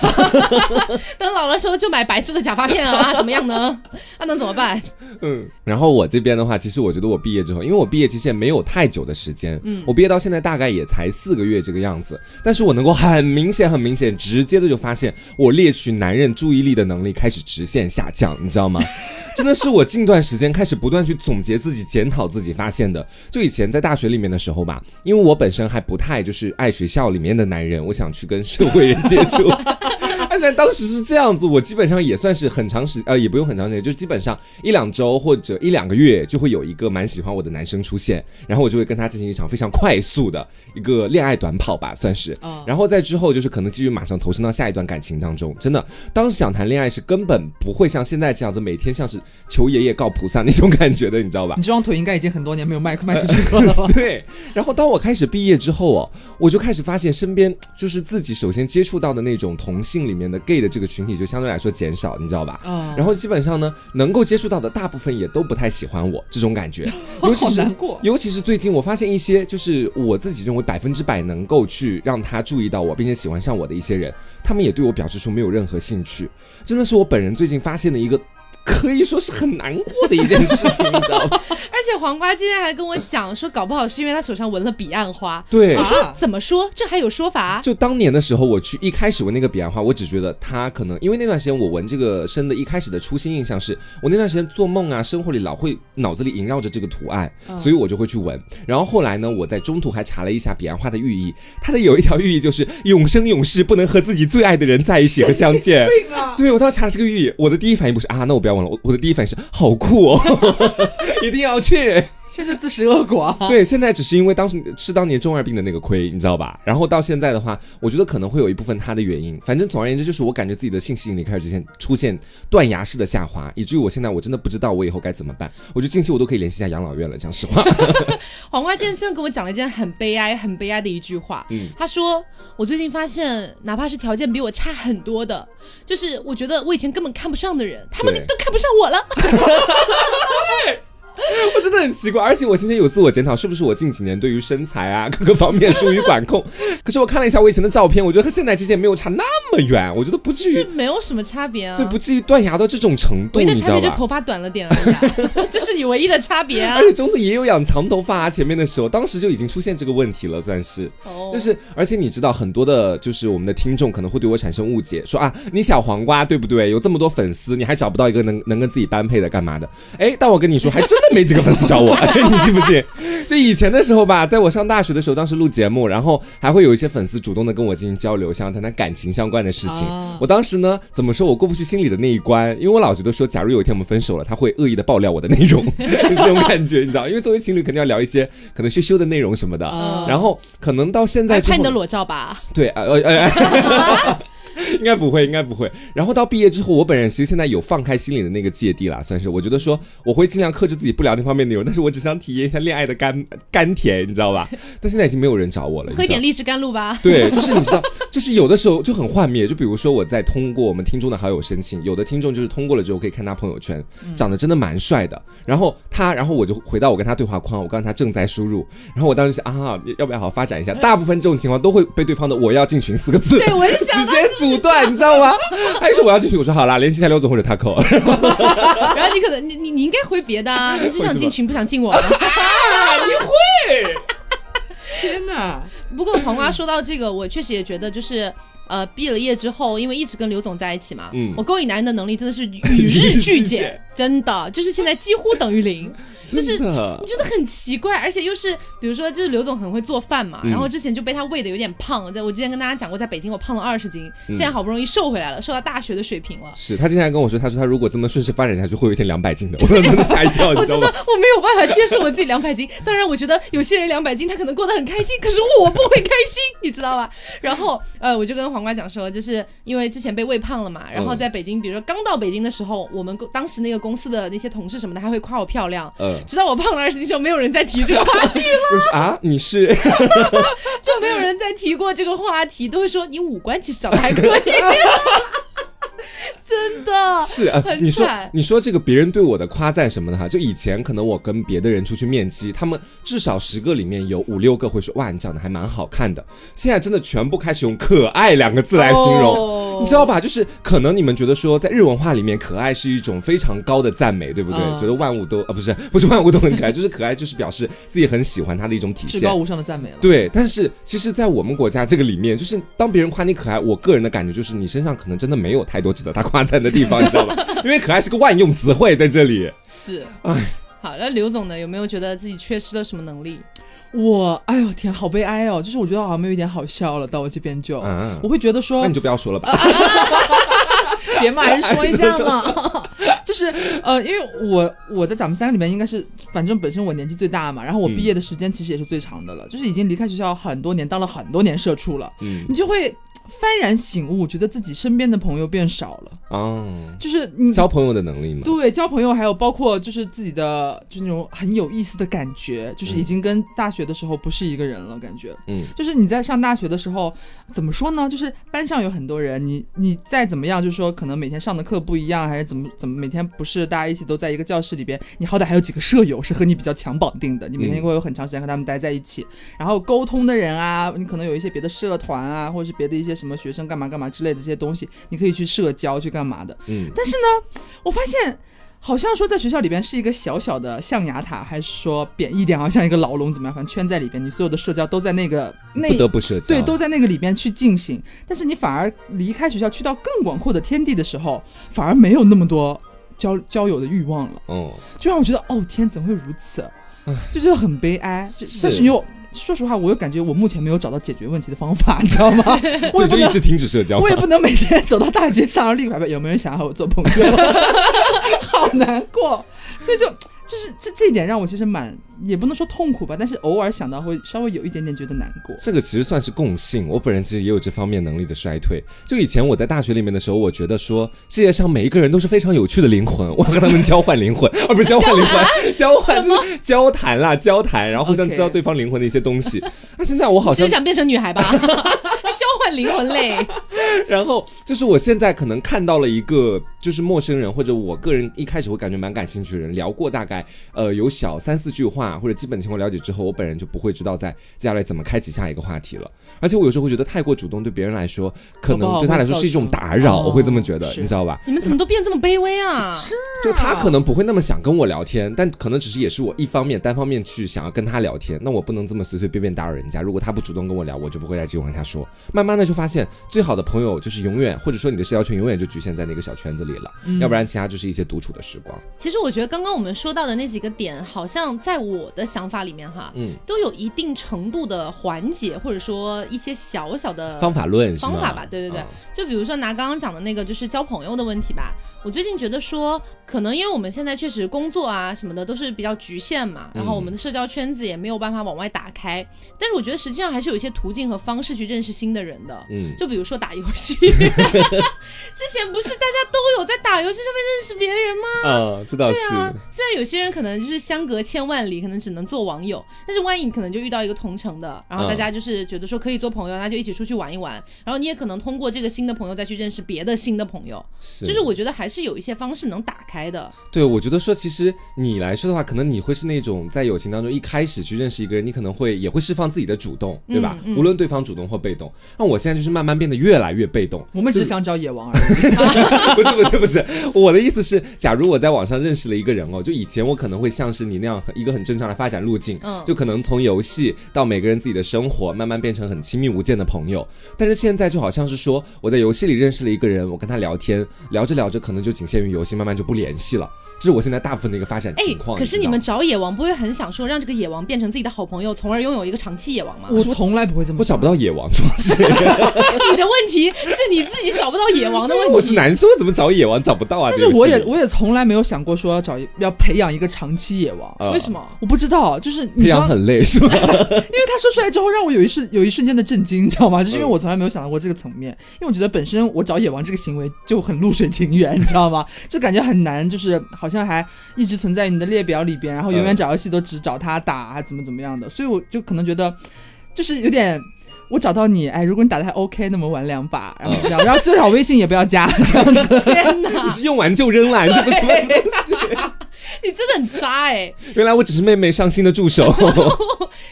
Speaker 1: 等老了时候就买白色的假发片啊，怎么样呢？那能怎么办？
Speaker 2: 嗯，然后我这边的话，其实我觉得我毕业之后，因为我毕业其实也没有太久的时间，嗯，我毕业到现在大概也才四个月这个样子，但是我能够很明显、很明显、直接的就发现，我猎取男人注意力的能力开始直线下降，你知道吗？真的是我近段时间开始不断去总结自己、检讨自己发现的。就以前在大学里面的时候吧，因为我本身还不太就是爱学校里面的男人，我想去跟社会人接触。按照当时是这样子，我基本上也算是很长时呃，也不用很长时间，就基本上一两周或者一两个月就会有一个蛮喜欢我的男生出现，然后我就会跟他进行一场非常快速的一个恋爱短跑吧，算是。
Speaker 3: 嗯
Speaker 2: 然后在之后就是可能继续马上投身到下一段感情当中。真的，当时想谈恋爱是根本不会像现在这样子，每天像是求爷爷告菩萨那种感觉的，你知道吧
Speaker 3: 你？这双腿应该已经很多年没有迈迈出去过了吧？
Speaker 2: 对，然后当我开始毕业之后哦，我就开始发现身边就是自己首先接触到的那种同性里面的 gay 的这个群体就相对来说减少，你知道吧？
Speaker 3: 嗯
Speaker 2: 然后基本上呢，能够接触到的大部分也都不太喜欢我这种感觉，尤其是尤其是最近我发现一些就是我自己认为百分之百能够去让他注意到我并且喜欢上我的一些人，他们也对我表示出没有任何兴趣，真的是我本人最近发现的一个。可以说是很难过的一件事情，你知道吗？
Speaker 1: 而且黄瓜今天还跟我讲说，搞不好是因为他手上纹了彼岸花。
Speaker 2: 对
Speaker 1: 我说
Speaker 3: 啊
Speaker 1: 怎么说？这还有说法？
Speaker 2: 就当年的时候，我去一开始纹那个彼岸花，我只觉得他可能因为那段时间我纹这个身的一开始的初心印象是我那段时间做梦啊，生活里老会脑子里萦绕着这个图案，所以我就会去纹。然后后来呢，我在中途还查了一下彼岸花的寓意，它的有一条寓意就是永生永世不能和自己最爱的人在一起和相见。对我当时查了这个寓意，我的第一反应不是啊，那我不要我我的第一反应是好酷哦，一定要去。
Speaker 3: 现在自食恶果啊！
Speaker 2: 对，现在只是因为当时吃当年中二病的那个亏，你知道吧？然后到现在的话，我觉得可能会有一部分他的原因。反正总而言之，就是我感觉自己的性吸引力开始之前出现断崖式的下滑，以至于我现在我真的不知道我以后该怎么办。我觉得近期我都可以联系一下养老院了，讲实话。
Speaker 1: 黄瓜今天真的跟我讲了一件很悲哀、很悲哀的一句话。
Speaker 2: 嗯
Speaker 1: 他说：“我最近发现，哪怕是条件比我差很多的，就是我觉得我以前根本看不上的人，他们都看不上我了。
Speaker 2: 我真的很奇怪。而且我今天有自我检讨，是不是我近几年对于身材啊 各个方面疏于管控？可是我看了一下我以前的照片，我觉得和现在其实也没有差那么远，我觉得不至于
Speaker 1: 是
Speaker 2: 于，
Speaker 1: 没有什么差别啊。
Speaker 2: 对，不至于断崖到这种程度，
Speaker 1: 唯一的？差别就是头发短了点而已、啊，这是你唯一的差别啊
Speaker 2: 而。且中的也有养长头发、啊，前面的时候，当时就已经出现这个问题了，算是。
Speaker 1: 哦
Speaker 2: 就是，而且你知道，很多的，就是我们的听众可能会对我产生误解，说啊，你小黄瓜对不对？有这么多粉丝，你还找不到一个能能跟自己般配的，干嘛的？哎，但我跟你说，还真的没几个粉丝找我，你信不信？就以前的时候吧，在我上大学的时候，当时录节目，然后还会有一些粉丝主动的跟我进行交流，想要谈谈感情相关的事情。
Speaker 3: 啊
Speaker 2: 我当时呢，怎么说我过不去心里的那一关，因为我老觉得说，假如有一天我们分手了，他会恶意的爆料我的内容，就这种感觉，你知道？因为作为情侣，肯定要聊一些可能羞羞的内容什么的。
Speaker 3: 啊
Speaker 2: 然后可能到现在
Speaker 1: 拍你的，裸照吧？
Speaker 2: 对，呃呃呃。应该不会，应该不会。然后到毕业之后，我本人其实现在有放开心里的那个芥蒂啦，算是。我觉得说我会尽量克制自己不聊那方面内容，但是我只想体验一下恋爱的甘甘甜，你知道吧？但现在已经没有人找我了，
Speaker 1: 喝一点荔枝甘露吧。
Speaker 2: 对，就是你知道，就是有的时候就很幻灭。就比如说我在通过我们听众的好友申请，有的听众就是通过了之后可以看他朋友圈，长得真的蛮帅的。然后他，然后我就回到我跟他对话框，我告诉他正在输入。然后我当时想啊，要不要好好发展一下？大部分这种情况都会被对方的“我要进群”四个字
Speaker 1: 对，我就
Speaker 2: 直
Speaker 1: 想到，
Speaker 2: 接阻断，你知道吗？他一说我要进去，我说好啦，联系一下刘总或者 Taco。
Speaker 1: 然后你可能你你你应该回别的啊，你只想进群不想进我。
Speaker 3: 天哪！
Speaker 1: 不过黄瓜说到这个，我确实也觉得就是。呃，毕了业之后，因为一直跟刘总在一起嘛，
Speaker 2: 嗯
Speaker 1: 我勾引男人的能力真的是与日俱减，真的就是现在几乎等于零，就是你真的很奇怪，而且又是比如说，就是刘总很会做饭嘛，
Speaker 2: 嗯
Speaker 1: 然后之前就被他喂的有点胖，在我之前跟大家讲过，在北京我胖了二十斤，
Speaker 2: 嗯
Speaker 1: 现在好不容易瘦回来了，瘦到大学的水平了。
Speaker 2: 是他今天还跟我说，他说他如果这么顺势发展下去，会有一天两百斤的。我真的吓一跳，你
Speaker 1: 我真的
Speaker 2: 知道吗？
Speaker 1: 我没有办法接受我自己两百斤，当然我觉得有些人两百斤他可能过得很开心，可是我不会开心，你知道吧？然后呃，我就跟黄瓜讲说，就是因为之前被喂胖了嘛，然后在北京，比如说刚到北京的时候，我们公当时那个公司的那些同事什么的还会夸我漂亮，
Speaker 2: 嗯，
Speaker 1: 直到我胖了二十斤之后，没有人再提这个 话题，
Speaker 2: 我说啊，你是？
Speaker 1: 就没有人再提过这个话题，都会说你五官其实长得还可以。真的
Speaker 2: 是啊，你说你说这个别人对我的夸赞什么的哈，就以前可能我跟别的人出去面基，他们至少十个里面有五六个会说哇你长得还蛮好看的，现在真的全部开始用可爱两个字来形容。
Speaker 1: 哦
Speaker 2: 你知道吧？就是可能你们觉得说，在日文化里面，可爱是一种非常高的赞美，对不对？
Speaker 3: 嗯
Speaker 2: 觉得万物都啊，不是不是万物都很可爱，就是可爱，就是表示自己很喜欢它的一种体现
Speaker 3: 至高。无上的赞美了。
Speaker 2: 对，但是其实，在我们国家这个里面，就是当别人夸你可爱，我个人的感觉就是你身上可能真的没有太多值得他夸赞的地方，你知道吗？因为可爱是个万用词汇在这里。
Speaker 1: 是，
Speaker 2: 哎，
Speaker 1: 好，那刘总呢？有没有觉得自己缺失了什么能力？
Speaker 3: 我，哎呦天，好悲哀哦！就是我觉得好像没有一点好笑了，到我这边就，
Speaker 2: 嗯
Speaker 3: 我会觉得说
Speaker 2: 那你，就不要说了吧。
Speaker 3: 别嘛，还是说一下嘛。就是呃，因为我我在咱们三个里面应该是，反正本身我年纪最大嘛，然后我毕业的时间其实也是最长的了，就是已经离开学校很多年，当了很多年社畜了，
Speaker 2: 嗯，
Speaker 3: 你就会幡然醒悟，觉得自己身边的朋友变少了，
Speaker 2: 哦，
Speaker 3: 就是你
Speaker 2: 交朋友的能力嘛。
Speaker 3: 对，交朋友还有包括就是自己的就是那种很有意思的感觉，就是已经跟大学的时候不是一个人了，感觉。
Speaker 2: 嗯，
Speaker 3: 就是你在上大学的时候，怎么说呢？就是班上有很多人，你你再怎么样，就是说可能每天上的课不一样，还是怎么怎么每天不是大家一起都在一个教室里边，你好歹还有几个舍友是和你比较强绑定的，你每天
Speaker 2: 嗯
Speaker 3: 会有很长时间和他们待在一起，然后沟通的人啊，你可能有一些别的社团啊，或者是别的一些什么学生干嘛干嘛之类的这些东西，你可以去社交去干嘛的。
Speaker 2: 嗯，
Speaker 3: 但是呢，我发现好像说在学校里边是一个小小的象牙塔，还是说贬义点，好像一个牢笼怎么样？反正圈在里边，你所有的社交都在那个那
Speaker 2: 不得不社交。
Speaker 3: 对都在那个里边去进行。但是你反而离开学校去到更广阔的天地的时候，反而没有那么多交交友的欲望了，
Speaker 2: 哦，
Speaker 3: 就让我觉得哦天，怎么会如此？就觉得很悲哀。就是但是又说实话，我又感觉我目前没有找到解决问题的方法，你知道吗？我也不能
Speaker 2: 所以就一直停止社交
Speaker 3: 我。也不能每天走到大街上，然后立个牌牌，有没有人想要和我做朋友？好难过，所以就就是这这一点让我其实蛮也不能说痛苦吧，但是偶尔想到会稍微有一点点觉得难过。
Speaker 2: 这个其实算是共性，我本人其实也有这方面能力的衰退。就以前我在大学里面的时候，我觉得说世界上每一个人都是非常有趣的灵魂，我要和他们交换灵魂，而不是交换灵魂，交换就是 交谈啦，交谈，然后互相知道对方灵魂的一些东西。那现在我好像
Speaker 1: 只是想变成女孩吧？交 换灵魂嘞，
Speaker 2: 然后就是我现在可能看到了一个就是陌生人或者我个人一开始会感觉蛮感兴趣的人，聊过大概呃有小三四句话或者基本情况了解之后，我本人就不会知道在接下来怎么开启下一个话题了。而且我有时候会觉得太过主动，对别人来说，可能对他来说是一种打扰，
Speaker 3: 哦
Speaker 2: 我会这么觉得，你知道吧？
Speaker 1: 你们怎么都变这么卑微啊？
Speaker 3: 是
Speaker 2: 就他可能不会那么想跟我聊天，但可能只是也是我一方面单方面去想要跟他聊天，那我不能这么随随便便打扰人家。如果他不主动跟我聊，我就不会再继续往下说。慢慢的就发现，最好的朋友就是永远，或者说你的社交圈永远就局限在那个小圈子里了，要不然其他就是一些独处的时光。
Speaker 1: 其实我觉得刚刚我们说到的那几个点，好像在我的想法里面哈，
Speaker 2: 嗯
Speaker 1: 都有一定程度的缓解，或者说一些小小的
Speaker 2: 方法论？
Speaker 1: 方法吧，对对对，
Speaker 2: 嗯
Speaker 1: 就比如说拿刚刚讲的那个，就是交朋友的问题吧。我最近觉得说，可能因为我们现在确实工作啊什么的都是比较局限嘛，然后我们的社交圈子也没有办法往外打开。但是我觉得实际上还是有一些途径和方式去认识新的人的。
Speaker 2: 嗯，
Speaker 1: 就比如说打游戏，之前不是大家都有在打游戏上面认识别人吗？
Speaker 2: 啊，这倒是。
Speaker 1: 对啊，虽然有些人可能就是相隔千万里，可能只能做网友，但是万一你可能就遇到一个同城的，然后大家就是觉得说可以做朋友，那就一起出去玩一玩，然后你也可能通过这个新的朋友再去认识别的新的朋友，
Speaker 2: 是
Speaker 1: 就是我觉得还是有一些方式能打开的。
Speaker 2: 对，我觉得说，其实你来说的话，可能你会是那种在友情当中一开始去认识一个人，你可能会也会释放自己的主动，对吧？
Speaker 1: 嗯嗯
Speaker 2: 无论对方主动或被动。那我现在就是慢慢变得越来越被动。
Speaker 3: 我们只想找野王而已。
Speaker 2: 不是不是不是，我的意思是，假如我在网上认识了一个人哦，就以前我可能会像是你那样一个很正常的发展路径，
Speaker 1: 嗯
Speaker 2: 就可能从游戏到每个人自己的生活，慢慢变成很亲密无间的朋友。但是现在就好像是说，我在游戏里认识了一个人，我跟他聊天，聊着聊着可能就仅限于游戏，慢慢就不联系了。这是我现在大部分的一个发展
Speaker 1: 哎
Speaker 2: 情，况。
Speaker 1: 可是你们找野王不会很想说让这个野王变成自己的好朋友，从而拥有一个长期野王吗？
Speaker 3: 我从来不会这么想
Speaker 2: 我找不到野王，主要是
Speaker 1: 你的问题是你自己找不到野王的问题。
Speaker 2: 我是男生，我怎么找野王找不到啊？
Speaker 3: 但是我也我也从来没有想过说要找一要培养一个长期野王。
Speaker 2: 呃
Speaker 1: 为什么？
Speaker 3: 我不知道，就是你
Speaker 2: 培养
Speaker 3: 刚，
Speaker 2: 很累是吧？
Speaker 3: 因为他说出来之后，让我有一瞬有一瞬间的震惊，你知道吗？就是因为
Speaker 2: 嗯
Speaker 3: 我从来没有想到过这个层面，因为我觉得本身我找野王这个行为就很露水情缘，你知道吗？就感觉很难，就是好像还一直存在你的列表里边，然后永远
Speaker 2: 嗯
Speaker 3: 找游戏都只找他打，还怎么怎么样的，所以我就可能觉得，就是有点。我找到你，哎，如果你打的还 OK，那么玩两把，然后这样，然后最好微信也不要加，这样子。
Speaker 1: 天哪
Speaker 2: 你，是用完就扔了，你这不是什么东西？
Speaker 1: 你真的很渣哎、
Speaker 2: 原来我只是妹妹上新的助手。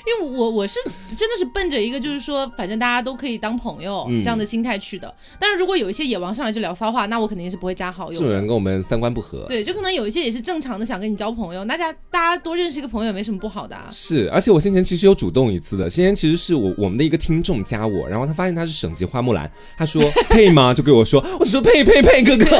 Speaker 1: 因为我我是真的是奔着一个就是说，反正大家都可以当朋友、
Speaker 2: 嗯
Speaker 1: 这样的心态去的。但是如果有一些野王上来就聊骚话，那我肯定是不会加好友
Speaker 2: 这种人。跟我们三观不合。
Speaker 1: 对，就可能有一些也是正常的想跟你交朋友，大家大家多认识一个朋友也没什么不好的啊。
Speaker 2: 是，而且我先前其实有主动一次的，先前其实是我我们的一个听众加我，然后他发现他是省级花木兰，他说 配吗？就给我说，我只说配配配哥哥，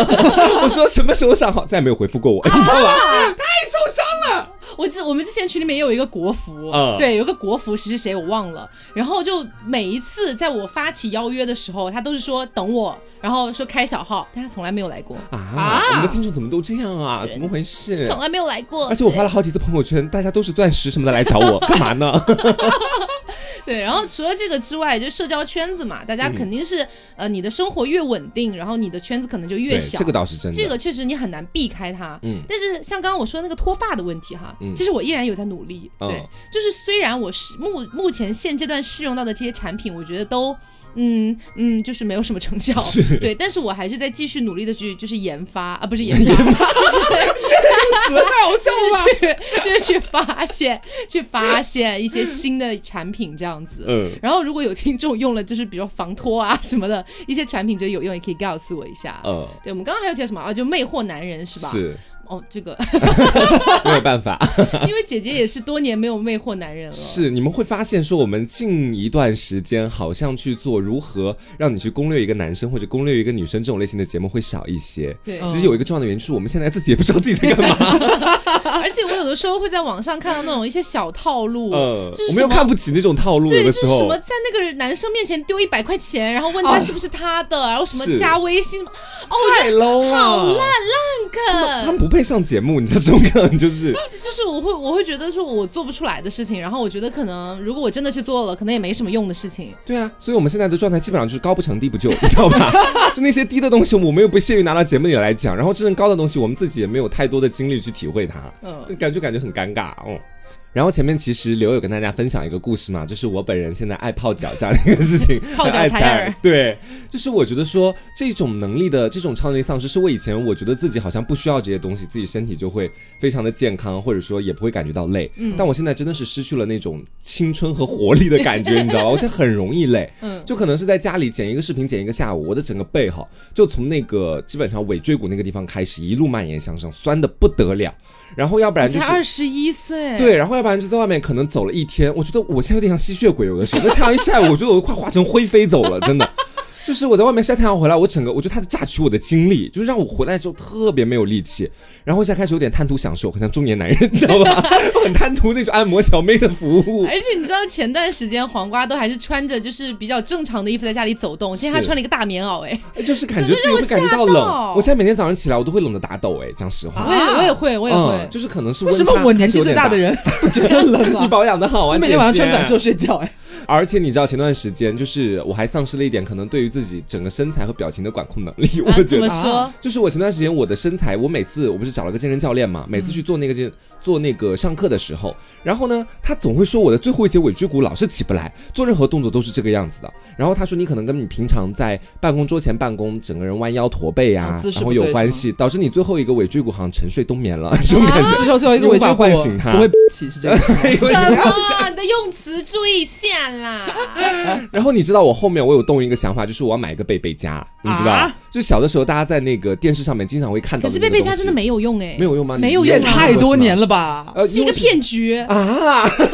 Speaker 2: 我说什么时候上好，再也没有回复过我，你知道吧？太受伤了。
Speaker 1: 我之我们之前群里面也有一个国服，
Speaker 2: 嗯
Speaker 1: 对，有个国服谁是谁我忘了，然后就每一次在我发起邀约的时候，他都是说等我，然后说开小号，但他从来没有来过，
Speaker 2: 啊，我们的听众怎么都这样啊？怎么回事？
Speaker 1: 从来没有来过。
Speaker 2: 而且我发了好几次朋友圈，大家都是钻石什么的来找我，干嘛呢？
Speaker 1: 对，然后除了这个之外，就社交圈子嘛，大家肯定是、呃，你的生活越稳定，然后你的圈子可能就越，小。
Speaker 2: 这个倒是真的。
Speaker 1: 这个确实你很难避开它。
Speaker 2: 嗯
Speaker 1: 但是像刚刚我说的那个脱发的问题哈，
Speaker 2: 嗯
Speaker 1: 其实我依然有在努力。
Speaker 2: 嗯
Speaker 1: 对，就是虽然我是目目前现阶段试用到的这些产品，我觉得都。嗯嗯，就是没有什么成效，对，但是我还是在继续努力的去，就是研发啊，不是研 发，就是
Speaker 3: 词太好笑了吧？
Speaker 1: 去就是去发现，去发现一些新的产品这样子。
Speaker 2: 嗯，
Speaker 1: 然后如果有听众用了，就是比如防脱啊什么的一些产品觉得有用，也可以告诉我一下。
Speaker 2: 嗯，
Speaker 1: 对，我们刚刚还有提到什么啊？就魅惑男人是吧？。
Speaker 2: 是
Speaker 1: 哦，这个，
Speaker 2: 没有办法。
Speaker 1: 因为姐姐也是多年没有魅惑男人了。。
Speaker 2: 是，你们会发现说，我们近一段时间好像去做如何让你去攻略一个男生或者攻略一个女生这种类型的节目会少一些。
Speaker 1: 对，
Speaker 3: 嗯
Speaker 2: 其实有一个重要的原因是我们现在自己也不知道自己在干嘛，
Speaker 1: 而且我有的时候会在网上看到那种一些小套路，
Speaker 2: 呃
Speaker 1: 就是，
Speaker 2: 我们又看不起那种套路，
Speaker 1: 对，
Speaker 2: 有的时候
Speaker 1: 就是什么。在那个男生面前丢一百块钱，然后问他
Speaker 3: 哦
Speaker 1: 是不是他的，然后什么加微信，哦，
Speaker 2: 太 low 了，
Speaker 1: 好烂烂梗，
Speaker 2: 他们不配上节目，你知道这种可能就是
Speaker 1: 就是我会我会觉得说我做不出来的事情，然后我觉得可能如果我真的去做了，可能也没什么用的事情。
Speaker 2: 对啊，所以我们现在的状态基本上就是高不成低不就，你知道吧？就那些低的东西，我们又不屑于拿到节目里来讲，然后真正高的东西，我们自己也没有太多的精力去体会它，
Speaker 1: 嗯，
Speaker 2: 感觉感觉很尴尬哦。然后前面其实刘有跟大家分享一个故事嘛，就是我本人现在爱泡脚这样的一个事情，
Speaker 1: 泡脚
Speaker 2: 爱
Speaker 1: 采耳
Speaker 2: 对，就是我觉得说这种能力的这种超能力丧失，是我以前我觉得自己好像不需要这些东西，自己身体就会非常的健康，或者说也不会感觉到累。嗯，但我现在真的是失去了那种青春和活力的感觉，你知道吗？我现在很容易累，嗯，就可能是在家里剪一个视频剪一个下午，我的整个背哈，就从那个基本上尾椎骨那个地方开始一路蔓延向上，酸的不得了。然后要不然就是
Speaker 1: 才二十一岁，
Speaker 2: 对，然后要不然就在外面可能走了一天，我觉得我现在有点像吸血鬼，有的时候那太阳一晒我，我觉得我都快化成灰飞走了，真的。就是我在外面晒太阳回来，我整个我觉得他在榨取我的精力，就是让我回来之后特别没有力气。然后我现在开始有点贪图享受，很像中年男人，你知道吧？很贪图那种按摩小妹的服务。
Speaker 1: 而且你知道前段时间黄瓜都还是穿着就是比较正常的衣服在家里走动，现在他穿了一个大棉袄，哎，
Speaker 2: 就是感觉自己会感觉到冷
Speaker 1: 我
Speaker 2: 现在每天早上起来，我都会冷得打抖。哎，讲实话，
Speaker 1: 我也我也会我也会
Speaker 2: 嗯，，就是可能是
Speaker 3: 为什么我年纪最大的人不觉得冷
Speaker 2: 啊，你
Speaker 3: 啊？
Speaker 2: 保养的好啊，
Speaker 3: 你每天晚上穿短袖睡觉，哎，
Speaker 2: 而且你知道前段时间，就是我还丧失了一点可能对于自己整个身材和表情的管控能力。我觉得，
Speaker 1: 怎么说？
Speaker 2: 就是我前段时间我的身材，我每次我不是找了个健身教练嘛，每次去做那个健做那个上课的时候，然后呢，他总会说我的最后一节尾椎骨老是起不来，做任何动作都是这个样子的。然后他说你可能跟你平常在办公桌前办公，整个人弯腰驼背呀、
Speaker 3: 啊
Speaker 2: 然后有关系，导致你最后一个尾椎骨好像沉睡冬眠了，这种感觉。
Speaker 3: 最后最后一个尾椎骨
Speaker 2: 唤醒它
Speaker 3: 不会起是这个意思吗。
Speaker 2: 因为
Speaker 1: 什么？你的用词注意一下啦！
Speaker 2: 然后你知道我后面我有动一个想法，就是我要买一个贝贝佳，你知道？
Speaker 3: 啊
Speaker 2: 就小的时候大家在那个电视上面经常会看到
Speaker 1: 可是
Speaker 2: 的那个东西。
Speaker 1: 贝贝家真的没有用哎，
Speaker 2: 没有用吗？
Speaker 1: 没有
Speaker 3: 也
Speaker 1: 用啊
Speaker 3: 太多年了吧？
Speaker 2: 呃，
Speaker 1: 是一个骗局。
Speaker 2: 啊！
Speaker 3: 这 是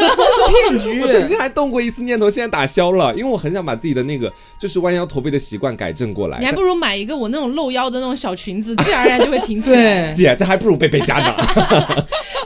Speaker 3: 骗局
Speaker 2: 我曾经还动过一次念头，现在打消了，因为我很想把自己的那个就是弯腰驼背的习惯改正过来。
Speaker 1: 你还不如买一个我那种露腰的那种小裙子，自然而然就会挺起来。
Speaker 2: 姐，这还不如贝贝佳呢。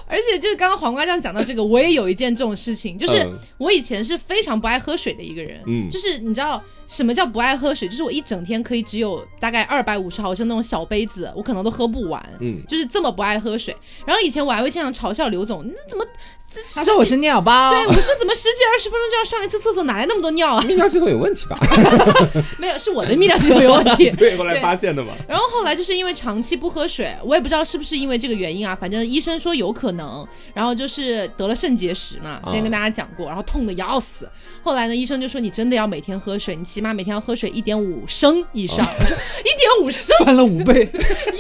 Speaker 1: 而且就是刚刚黄瓜酱讲到这个，我也有一件这种事情，就是
Speaker 2: 嗯
Speaker 1: 我以前是非常不爱喝水的一个人，
Speaker 2: 嗯
Speaker 1: 就是你知道什么叫不爱喝水？就是我一整天可以只有大概二百五十毫升那种小杯子，我可能都喝不完，
Speaker 2: 嗯
Speaker 1: 就是这么不爱喝水。然后以前我还会经常嘲笑刘总，那怎么这
Speaker 3: 他说我是尿包，
Speaker 1: 对我说怎么十几二十分钟就要上一次厕所，哪来那么多尿啊？
Speaker 2: 泌尿系统有问题吧？
Speaker 1: 没有，是我的泌尿系统有问题。
Speaker 2: 对，后来发现的嘛。
Speaker 1: 然后后来就是因为长期不喝水，我也不知道是不是因为这个原因啊，反正医生说有可能，然后就是得了肾结石嘛，之前跟大家讲过，然后痛的要死。后来呢，医生就说你真的要每天喝水，你起码每天要喝水一点五升以上，一点五升，
Speaker 3: 翻了五倍。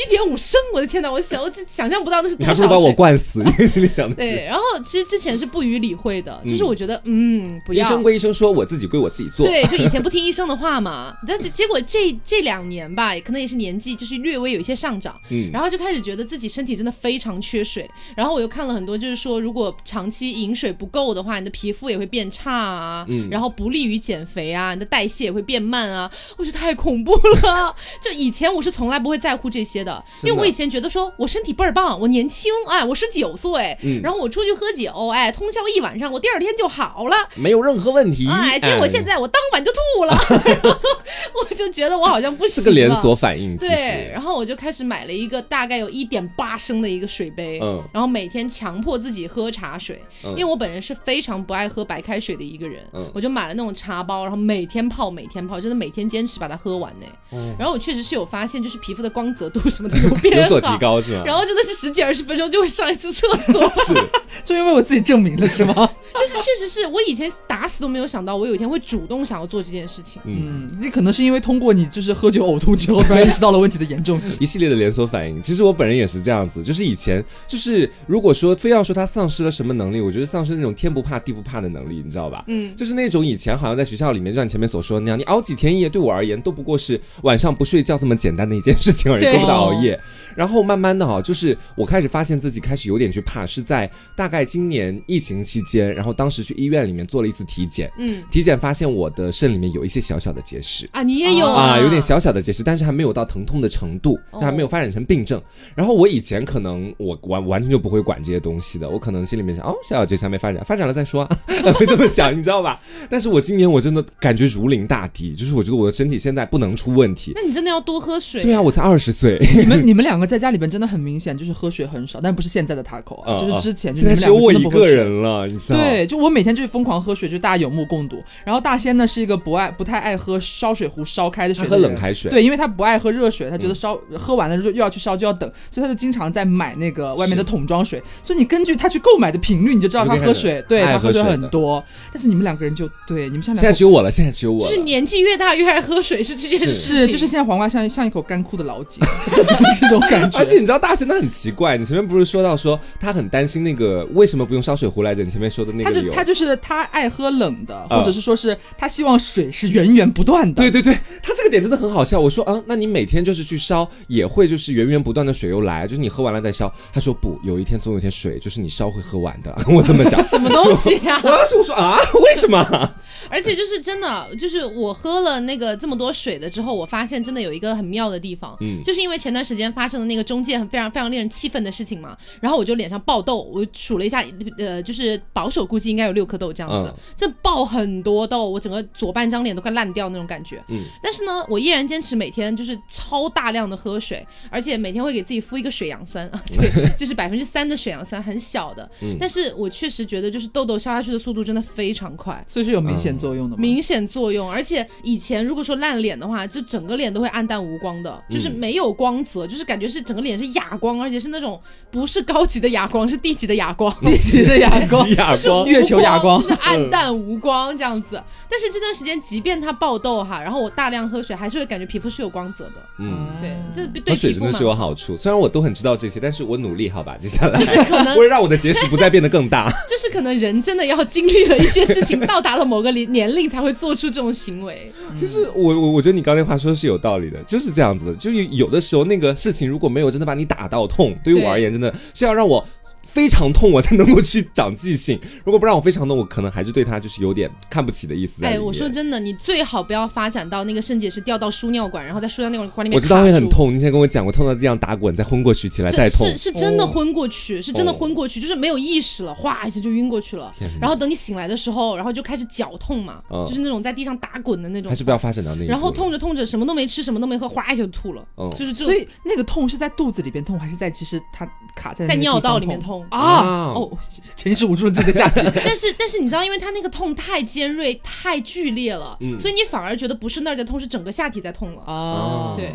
Speaker 1: 一点五升，我的天哪，我想我就想象不到那是多少
Speaker 2: 你还不如把我
Speaker 1: 水。
Speaker 2: 灌死，你想的
Speaker 1: 对，
Speaker 2: 是。
Speaker 1: 然后其实之前是不予理会的，就是我觉得嗯不要。
Speaker 2: 医生归医生说，我自己归我自己做。
Speaker 1: 对，就以前不听医生的话嘛，但结结果这这两年吧，可能也是年纪就是略微有一些上涨，
Speaker 2: 嗯
Speaker 1: 然后就开始觉得自己身体真的非常缺水，然后我又看了很多，就是说如果长期饮水不够的话，你的皮肤也会变差啊，
Speaker 2: 嗯
Speaker 1: 然后不利于减肥啊，你的代谢也会变慢啊，我觉得太恐怖了。就以前我是从来不会在乎这些的，因为我以前觉得说我身体倍儿棒，我年轻，哎，我十九岁，
Speaker 2: 嗯
Speaker 1: 然后我出去喝酒，哎，通宵一晚上，我第二天就好了。
Speaker 2: 没有任何问题。
Speaker 1: 哎，结果现在我当晚就吐了，我就觉得我好像不行了。
Speaker 2: 是个连锁反应，
Speaker 1: 对，然后我就开始买了一个大概有一点八升的一个水杯，
Speaker 2: 嗯。
Speaker 1: 然后每天强迫自己喝茶水，
Speaker 2: 嗯。
Speaker 1: 因为我本人是非常不爱喝白开水的一个人，
Speaker 2: 嗯。
Speaker 1: 我就买了那种茶包，然后每天泡，每天泡，真的每天坚持把它喝完呢。然后我确实是有发现，就是皮肤的光泽度什么的有变好，
Speaker 2: 有所提高是吗？
Speaker 1: 然后真的是十几二十分钟就会上一次厕所，
Speaker 2: 是，
Speaker 3: 就因为我自己证明了是吗？
Speaker 1: 但是确实是我以前打死都没有想到，我有一天会主动想要做这件事情。
Speaker 2: 嗯，
Speaker 3: 嗯，你可能是因为通过你就是喝酒呕吐之后，突然意识到了问题的严重性。
Speaker 2: 一系列的连锁反应。其实我本人也是这样子，就是以前就是如果说非要说他丧失了什么能力，我觉得丧失那种天不怕地不怕的能力，你知道吧？
Speaker 1: 嗯，
Speaker 2: 就是那种以前好像在学校里面，就像你前面所说的那样，你熬几天夜对我而言都不过是晚上不睡觉这么简单的一件事情而已，
Speaker 1: 对
Speaker 2: 够不到熬夜。然后慢慢的哈，就是我开始发现自己开始有点去怕，是在大概今年疫情期间，然后当时去医院里面做了一次体检，
Speaker 1: 嗯
Speaker 2: 体检发现我的肾里面有一些小小的结石。
Speaker 1: 啊，你也有
Speaker 2: 啊，有点小小的结石，但是还没有到疼痛的程度，
Speaker 1: 哦
Speaker 2: 它还没有发展成病症。然后我以前可能我完完全就不会管这些东西的，我可能心里面想，哦，小小结石还没发展，发展了再说啊，会这么想，你知道吧？但是我今年我真的感觉如临大敌，就是我觉得我的身体现在不能出问题。
Speaker 1: 那你真的要多喝水。
Speaker 2: 对啊，我才二十岁，
Speaker 3: 你们你们两个在家里边真的很明显，就是喝水很少，但不是现在的 Taco 啊，
Speaker 2: 嗯
Speaker 3: 就是之前就
Speaker 2: 现在
Speaker 3: 你们两
Speaker 2: 只有我一个
Speaker 3: 真的不喝水。
Speaker 2: 人了，你知道？
Speaker 3: 对，就我每天就是疯狂喝水，就大家有目共睹。然后大仙呢是一个不爱不太爱喝烧水壶烧开的水
Speaker 2: 他喝
Speaker 3: 的人，
Speaker 2: 冷开水，
Speaker 3: 对，因为他不爱喝热水，他觉得烧、喝完了又又要去烧就要等，所以他就经常在买那个外面的桶装水。所以你根据他去购买的频率，你就知道他喝水，对他喝水很多。但是你们两个人就对，你们像
Speaker 2: 现在只有我了，现在只有我了
Speaker 1: 就是。年纪越大越爱喝水是这件事，
Speaker 3: 是，就是现在黄瓜像像一口干枯的老井 这种感觉。
Speaker 2: 而且你知道大仙他很奇怪，你前面不是说到说他很担心那个为什么不用烧水壶来着？你前面说的那个理由
Speaker 3: 就他就是他爱喝冷的，
Speaker 2: 嗯
Speaker 3: 或者是说是他希望水是源源不断的。
Speaker 2: 对对对，他这个点真的很好笑。我说嗯，那你每天就是去烧，也会就是源源不断的水又来，就是你喝完了再烧。他说不，有一天总有一天水就是你烧会喝完的，我这么讲。
Speaker 1: 什么东西呀、
Speaker 2: 我当时我说啊，为什么？
Speaker 1: 而且就是真的，就是我喝了那个这么多水的之后，我发现真的有一个很妙的地方，
Speaker 2: 嗯
Speaker 1: 就是因为前段时间发生的那个中介很非常非常令人气愤的事情嘛，然后我就脸上爆痘，我数了一下，呃，就是保守估计应该有六颗痘这样子，
Speaker 2: 嗯
Speaker 1: 这爆很多痘，我整个左半张脸都快烂掉那种感觉。
Speaker 2: 嗯
Speaker 1: 但是呢，我依然坚持每天就是超大量的喝水，而且每天会给自己敷一个水杨酸啊，对，就是百分之三的水杨酸，很小的，
Speaker 2: 嗯
Speaker 1: 但是我确实觉得就是痘痘消下去的速度真的非常快。
Speaker 3: 所以是有明显作用的吗。
Speaker 1: 明显作用，而且以前如果说烂脸的话，就整个脸都会暗淡无光的，
Speaker 2: 嗯
Speaker 1: 就是没有光泽，就是感觉是整个脸是哑光，而且是那种不是高级的哑光，是低级的哑光，
Speaker 3: 低级的哑光
Speaker 2: 极哑光，
Speaker 3: 月球哑光
Speaker 1: 就是暗淡无光这样子。但是这段时间，即便它爆痘哈，然后我大量喝水，还是会感觉皮肤是有光泽的。
Speaker 2: 嗯。
Speaker 1: 对，这对
Speaker 2: 喝水
Speaker 1: 皮肤蛮
Speaker 2: 真的是有好处，虽然我都很知道这些，但是我努力好吧，接下来
Speaker 1: 就是可能
Speaker 2: 为了让我的结石不再变得更大，
Speaker 1: 就是可能人真的要经历了一些事情，到达了某个年年龄才会做出这种行为。
Speaker 2: 其实我我我觉得你刚才话说的是有道理的，就是这样子的。就是有的时候那个事情如果没有真的把你打到痛，对于我而言真的是要让我非常痛，我才能够去长记性。如果不让我非常痛，我可能还是对他就是有点看不起的意思
Speaker 1: 哎，我说真的，你最好不要发展到那个肾结石掉到输尿管，然后在输尿管里面
Speaker 2: 我知道会。很痛，你以前跟我讲过，痛到地上打滚，再昏过去，起来再痛
Speaker 1: 是是。是真的
Speaker 3: 哦
Speaker 1: 昏过去，是真的
Speaker 2: 哦
Speaker 1: 昏过去，就是没有意识了，哗一下就晕过去了。然后等你醒来的时候，然后就开始绞痛嘛，
Speaker 2: 嗯
Speaker 1: 就是那种在地上打滚的那种
Speaker 2: 还。是不要发展到那一步。
Speaker 1: 然后痛着痛着，什么都没吃，什么都没喝，哗一下就吐了，
Speaker 2: 嗯
Speaker 1: 就是这种
Speaker 3: 所以那个痛是在肚子里边痛，还是在其实它卡在
Speaker 1: 在尿道里面
Speaker 3: 痛
Speaker 1: 痛。
Speaker 3: 啊？哦，潜意识捂住了自己的下体。
Speaker 1: 但是 但是你知道，因为它那个痛太尖锐、太剧烈了，
Speaker 2: 嗯
Speaker 1: 所以你反而觉得不是那儿在痛，是整个下体在痛了。
Speaker 3: 哦，
Speaker 1: 对，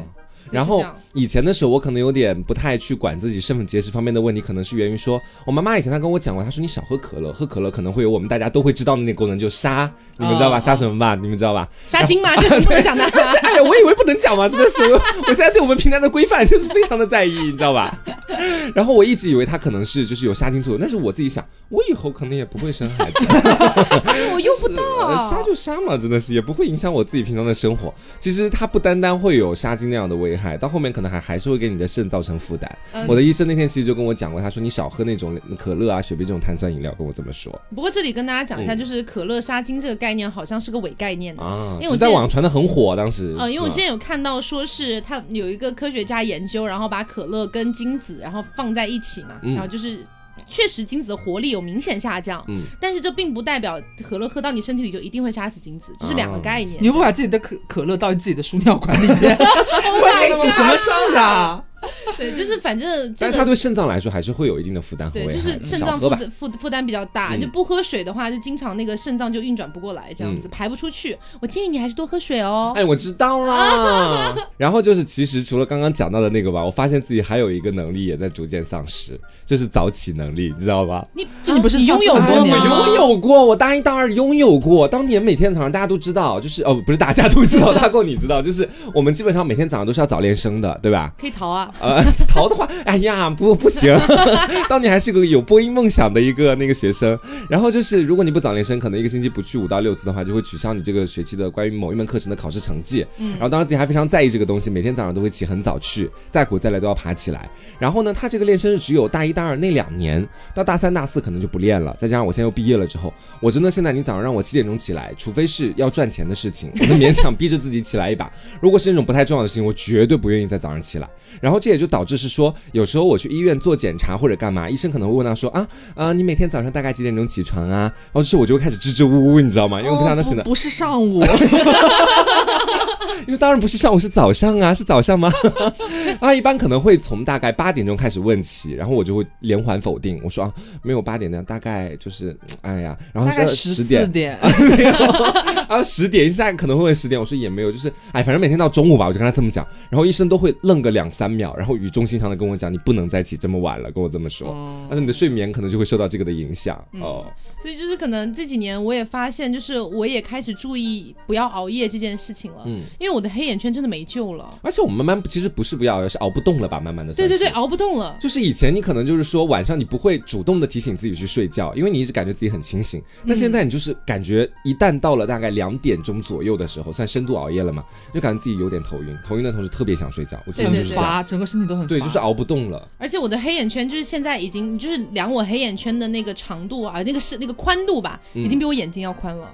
Speaker 2: 然后以前的时候，我可能有点不太去管自己肾结石方面的问题，可能是源于说，我妈妈以前她跟我讲过，她说你少喝可乐，喝可乐可能会有我们大家都会知道的那个功能，就杀，你们知道吧？
Speaker 3: 哦
Speaker 2: 杀什么吧？你们知道吧？
Speaker 1: 杀精吗，这是不能讲的。
Speaker 2: 是，哎呀，我以为不能讲嘛，真的是，我我现在对我们平台的规范就是非常的在意，你知道吧？然后我一直以为它可能是就是有杀精作用，但是我自己想，我以后可能也不会生孩子，
Speaker 1: 我用不
Speaker 2: 到杀。就杀嘛，真的是也不会影响我自己平常的生活。其实它不单单会有杀精那样的危害，到后面可能还还是会给你的肾造成负担。
Speaker 1: 嗯
Speaker 2: 我的医生那天其实就跟我讲过，他说你少喝那种可乐啊、雪碧这种碳酸饮料，跟我这么说
Speaker 1: 不过这里跟大家讲一下，
Speaker 2: 嗯
Speaker 1: 就是可乐杀精这个概念好像是个伪概念的。
Speaker 2: 啊，
Speaker 1: 因为我在
Speaker 2: 网上传的很火，当时
Speaker 1: 呃，因为我之前有看到说是他有一个科学家研究，然后把可乐跟精子然后放在一起嘛，
Speaker 2: 嗯
Speaker 1: 然后就是。确实，精子的活力有明显下降，
Speaker 2: 嗯
Speaker 1: 但是这并不代表可乐喝到你身体里就一定会杀死精子，这是两个概念。
Speaker 3: 你不把自己的可可乐倒进自己的输尿管里面
Speaker 1: ，Oh
Speaker 3: 关你什么事啊？
Speaker 1: 对，就是反正这个
Speaker 2: 但是它对肾脏来说还是会有一定的负担和
Speaker 1: 对，
Speaker 2: 危害。
Speaker 1: 就是肾。脏负负负担比较大，
Speaker 2: 嗯
Speaker 1: 就不喝水的话，就经常那个肾脏就运转不过来，这样子、排不出去。我建议你还是多喝水哦。
Speaker 2: 哎，我知道啦。然后就是，其实除了刚刚讲到的那个吧，我发现自己还有一个能力也在逐渐丧失，就是早起能力，你知道吧？
Speaker 1: 你
Speaker 3: 这你不是
Speaker 1: 你拥有过吗
Speaker 2: 拥有过，我大一、大二拥有过。当年每天早上大家都知道，就是哦，不是大家都知道，大过你知道，就是我们基本上每天早上都是要早练声的，对吧？
Speaker 1: 可以逃啊！
Speaker 2: 呃，逃的话，哎呀，不不行，当年还是个有播音梦想的一个那个学生。然后就是，如果你不早练声，可能一个星期不去五到六次的话，就会取消你这个学期的关于某一门课程的考试成绩。嗯，然后当时自己还非常在意这个东西，每天早上都会起很早去，再苦再累都要爬起来。然后呢，他这个练声是只有大一、大二那两年，到大三、大四可能就不练了。再加上我现在又毕业了之后，我真的现在你早上让我七点钟起来，除非是要赚钱的事情，我能勉强逼着自己起来一把。如果是那种不太重要的事情，我绝对不愿意在早上起来。然后这也就导致是说，有时候我去医院做检查或者干嘛，医生可能会问到说啊啊，你每天早上大概几点钟起床啊？然后就是我就会开始支支吾吾，你知道吗？因为我不想他醒的，
Speaker 3: 哦不不是上午，
Speaker 2: 因为当然不是上午，是早上啊，是早上吗？啊，一般可能会从大概八点钟开始问起，然后我就会连环否定，我说啊，没有八点的，大概就是哎呀，然后说
Speaker 3: 十
Speaker 2: 点，
Speaker 3: 点，
Speaker 2: 然后十点，现在可能会问十点，我说也没有，就是哎，反正每天到中午吧，我就跟他这么讲，然后医生都会愣个两三秒，然后语重心长的跟我讲，你不能再起这么晚了，跟我这么说，但是你的睡眠可能就会受到这个的影响哦。
Speaker 1: 所以就是可能这几年我也发现，就是我也开始注意不要熬夜这件事情了。
Speaker 2: 嗯
Speaker 1: 因为我的黑眼圈真的没救了。
Speaker 2: 而且我们慢慢其实不是不要，是熬不动了吧，慢慢的
Speaker 1: 对对对，熬不动了。
Speaker 2: 就是以前你可能就是说晚上你不会主动的提醒自己去睡觉，因为你一直感觉自己很清醒。但现在你就是感觉一旦到了大概两点钟左右的时候，算深度熬夜了嘛，就感觉自己有点头晕，头晕的同时特别想睡觉。我觉得
Speaker 1: 对对
Speaker 2: 就是这样，
Speaker 3: 乏，整个身体都很
Speaker 2: 对，就是熬不动了。
Speaker 1: 而且我的黑眼圈就是现在已经就是量我黑眼圈的那个长度啊，那个是那个宽度吧，
Speaker 2: 嗯
Speaker 1: 已经比我眼睛要宽了。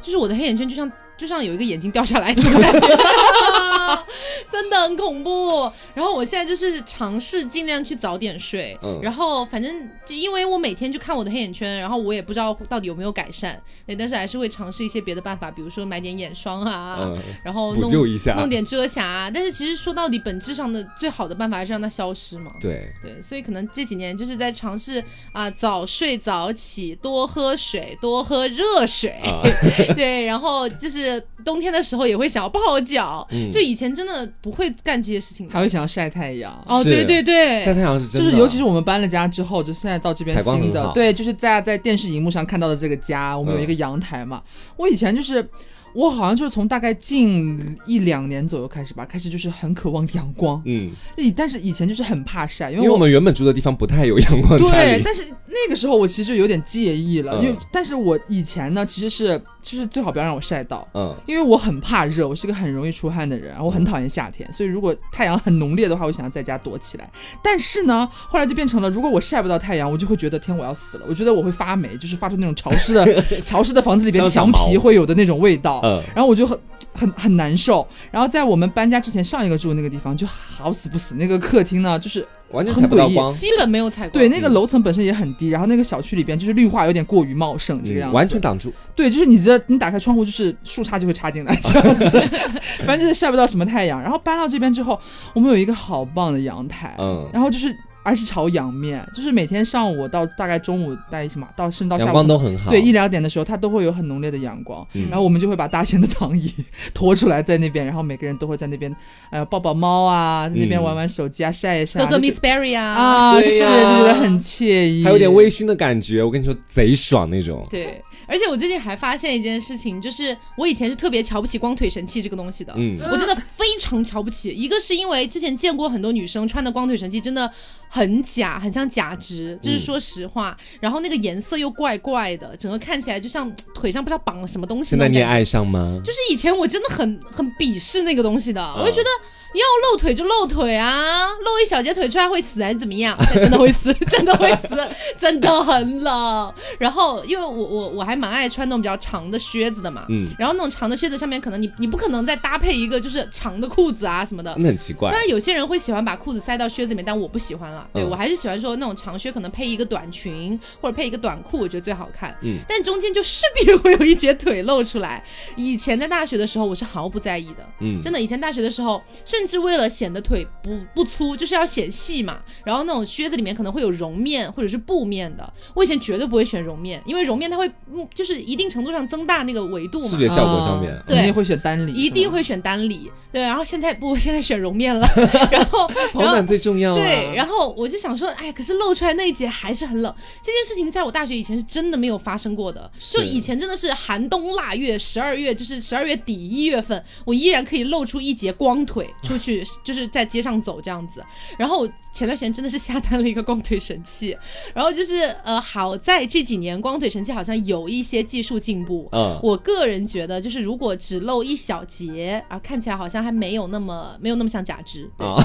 Speaker 1: 就是我的黑眼圈就像就像有一个眼睛掉下来 那种感觉，真的很恐怖。然后我现在就是尝试尽量去早点睡，
Speaker 2: 嗯
Speaker 1: 然后反正就因为我每天去看我的黑眼圈，然后我也不知道到底有没有改善，对，但是还是会尝试一些别的办法，比如说买点眼霜啊，
Speaker 2: 嗯，
Speaker 1: 然后
Speaker 2: 补
Speaker 1: 弄
Speaker 2: 救一下。
Speaker 1: 弄点遮瑕啊。但是其实说到底，本质上的最好的办法还是让它消失嘛。
Speaker 2: 对，
Speaker 1: 对，所以可能这几年就是在尝试啊、早睡早起，多喝水，多喝热水，
Speaker 2: 啊
Speaker 1: 对，然后就是冬天的时候也会想要泡脚，
Speaker 2: 嗯
Speaker 1: 就以前真的不会干这些事情。
Speaker 3: 还会想要晒太阳。
Speaker 1: 哦，对对对，
Speaker 2: 晒太阳是真的，
Speaker 3: 就是尤其是我们搬了家之后，就现在到这边新，的对，就是大家在电视荧幕上看到的这个家，我们有一个阳台嘛。我以前就是。我好像就是从大概近一两年左右开始吧，开始就是很渴望阳光，
Speaker 2: 嗯，
Speaker 3: 以但是以前就是很怕晒，因
Speaker 2: 因为我们原本住的地方不太有阳光
Speaker 3: 对，但是那个时候我其实就有点介意了，
Speaker 2: 嗯。
Speaker 3: 因为但是我以前呢其实是就是最好不要让我晒到，
Speaker 2: 嗯，
Speaker 3: 因为我很怕热，我是个很容易出汗的人，我很讨厌夏天，所以如果太阳很浓烈的话，我想要在家躲起来。但是呢，后来就变成了，如果我晒不到太阳，我就会觉得天我要死了，我觉得我会发霉，就是发出那种潮湿的 潮湿的房子里边墙皮会有的那种味道，
Speaker 2: 嗯
Speaker 3: 然后我就很。很很难受，然后在我们搬家之前，上一个住的那个地方就好死不死，那个客厅呢，就是
Speaker 2: 完全
Speaker 3: 很诡异
Speaker 2: 采不到光，
Speaker 1: 基本没有采光。
Speaker 3: 对那个楼层本身也很低，然后那个小区里边就是绿化有点过于茂盛，这个样
Speaker 2: 嗯，
Speaker 3: 子，
Speaker 2: 完全挡住。
Speaker 3: 对，就是你的，你打开窗户，就是树杈就会插进来这样子，反正就是晒不到什么太阳。然后搬到这边之后，我们有一个好棒的阳台，
Speaker 2: 嗯，
Speaker 3: 然后就是而是朝阳面，就是每天上午到大概中午大概什么到甚至到下
Speaker 2: 阳
Speaker 3: 午
Speaker 2: 光都很好。
Speaker 3: 对一两点的时候，它都会有很浓烈的阳光，
Speaker 2: 嗯
Speaker 3: 然后我们就会把大仙的躺椅 拖出来在那边，然后每个人都会在那边呃抱抱猫啊，在那边
Speaker 2: 嗯
Speaker 3: 玩玩手机啊，晒一晒啊，
Speaker 1: 喝喝 Miss Berry 啊，
Speaker 3: 啊，是就觉得很惬意，
Speaker 2: 还有点微醺的感觉，我跟你说贼爽那种。
Speaker 1: 对，而且我最近还发现一件事情，就是我以前是特别瞧不起光腿神器这个东西的，
Speaker 2: 嗯，
Speaker 1: 我真的非常瞧不起。一个是因为之前见过很多女生穿的光腿神器，真的很假，很像假肢，就是说实话。然后那个颜色又怪怪的，整个看起来就像腿上不知道绑了什么东西
Speaker 2: 现在你。爱上吗？
Speaker 1: 就是以前我真的很很鄙视那个东西的，我就觉得。要露腿就露腿啊，露一小截腿出来会死还是怎么样？真的会死，真的会死，真的很冷。然后因为我我我还蛮爱穿那种比较长的靴子的嘛，
Speaker 2: 嗯，
Speaker 1: 然后那种长的靴子上面可能你你不可能再搭配一个就是长的裤子啊什么的。
Speaker 2: 那很奇怪
Speaker 1: 但是，有些人会喜欢把裤子塞到靴子里面，但我不喜欢了。对、
Speaker 2: 嗯
Speaker 1: 我还是喜欢说那种长靴，可能配一个短裙或者配一个短裤，我觉得最好看。
Speaker 2: 嗯
Speaker 1: 但中间就势必会有一截腿露出来。以前在大学的时候，我是毫不在意的。
Speaker 2: 嗯，
Speaker 1: 真的，以前大学的时候，甚至为了显得腿不不粗，就是要显细嘛。然后那种靴子里面可能会有绒面或者是布面的，我以前绝对不会选绒面，因为绒面它会嗯，就是一定程度上增大那个维度嘛。
Speaker 2: 视觉效果上面
Speaker 3: 啊，我们也会选单里，
Speaker 1: 一定会选单里，对，然后现在不，现在选绒面了，然后，
Speaker 2: 保暖最重要啊。
Speaker 1: 对，然后我就想说，哎，可是露出来那一截还是很冷。这件事情在我大学以前是真的没有发生过的，就以前真的是寒冬腊月，十二月就是十二月底一月份，我依然可以露出一截光腿出去，就是在街上走这样子。然后我前段时间真的是下单了一个光腿神器，然后就是呃，好在这几年光腿神器好像有一些技术进步，
Speaker 2: 嗯，
Speaker 1: 我个人觉得，就是如果只露一小节啊，看起来好像还没有那么没有那么像假肢。
Speaker 2: 啊，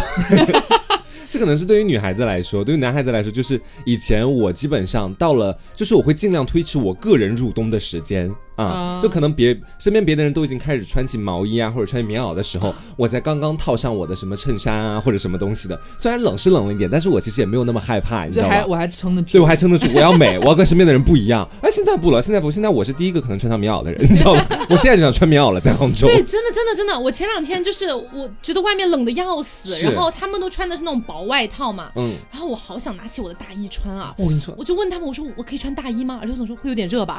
Speaker 2: 这可能是对于女孩子来说，对于男孩子来说，就是以前我基本上到了，就是我会尽量推迟我个人入冬的时间。啊
Speaker 3: 啊，
Speaker 2: 就可能别身边别的人都已经开始穿起毛衣啊，或者穿棉袄的时候，我才刚刚套上我的什么衬衫啊，或者什么东西的。虽然冷是冷了一点，但是我其实也没有那么害怕，你知道吗？
Speaker 3: 这还我还撑得住。
Speaker 2: 对我还撑得住，我要美，我要跟身边的人不一样。哎，现在不了，现在不，现在我是第一个可能穿上棉袄的人，你知道吗？我现在就想穿棉袄了，在杭州。
Speaker 1: 对，真的，真的，真的，我前两天就是我觉得外面冷的要死，然后他们都穿的是那种薄外套嘛，
Speaker 2: 嗯，
Speaker 1: 然后我好想拿起我的大衣穿啊，
Speaker 2: 我跟你说，
Speaker 1: 我就问他们，我说我可以穿大衣吗？刘总说会有点热吧，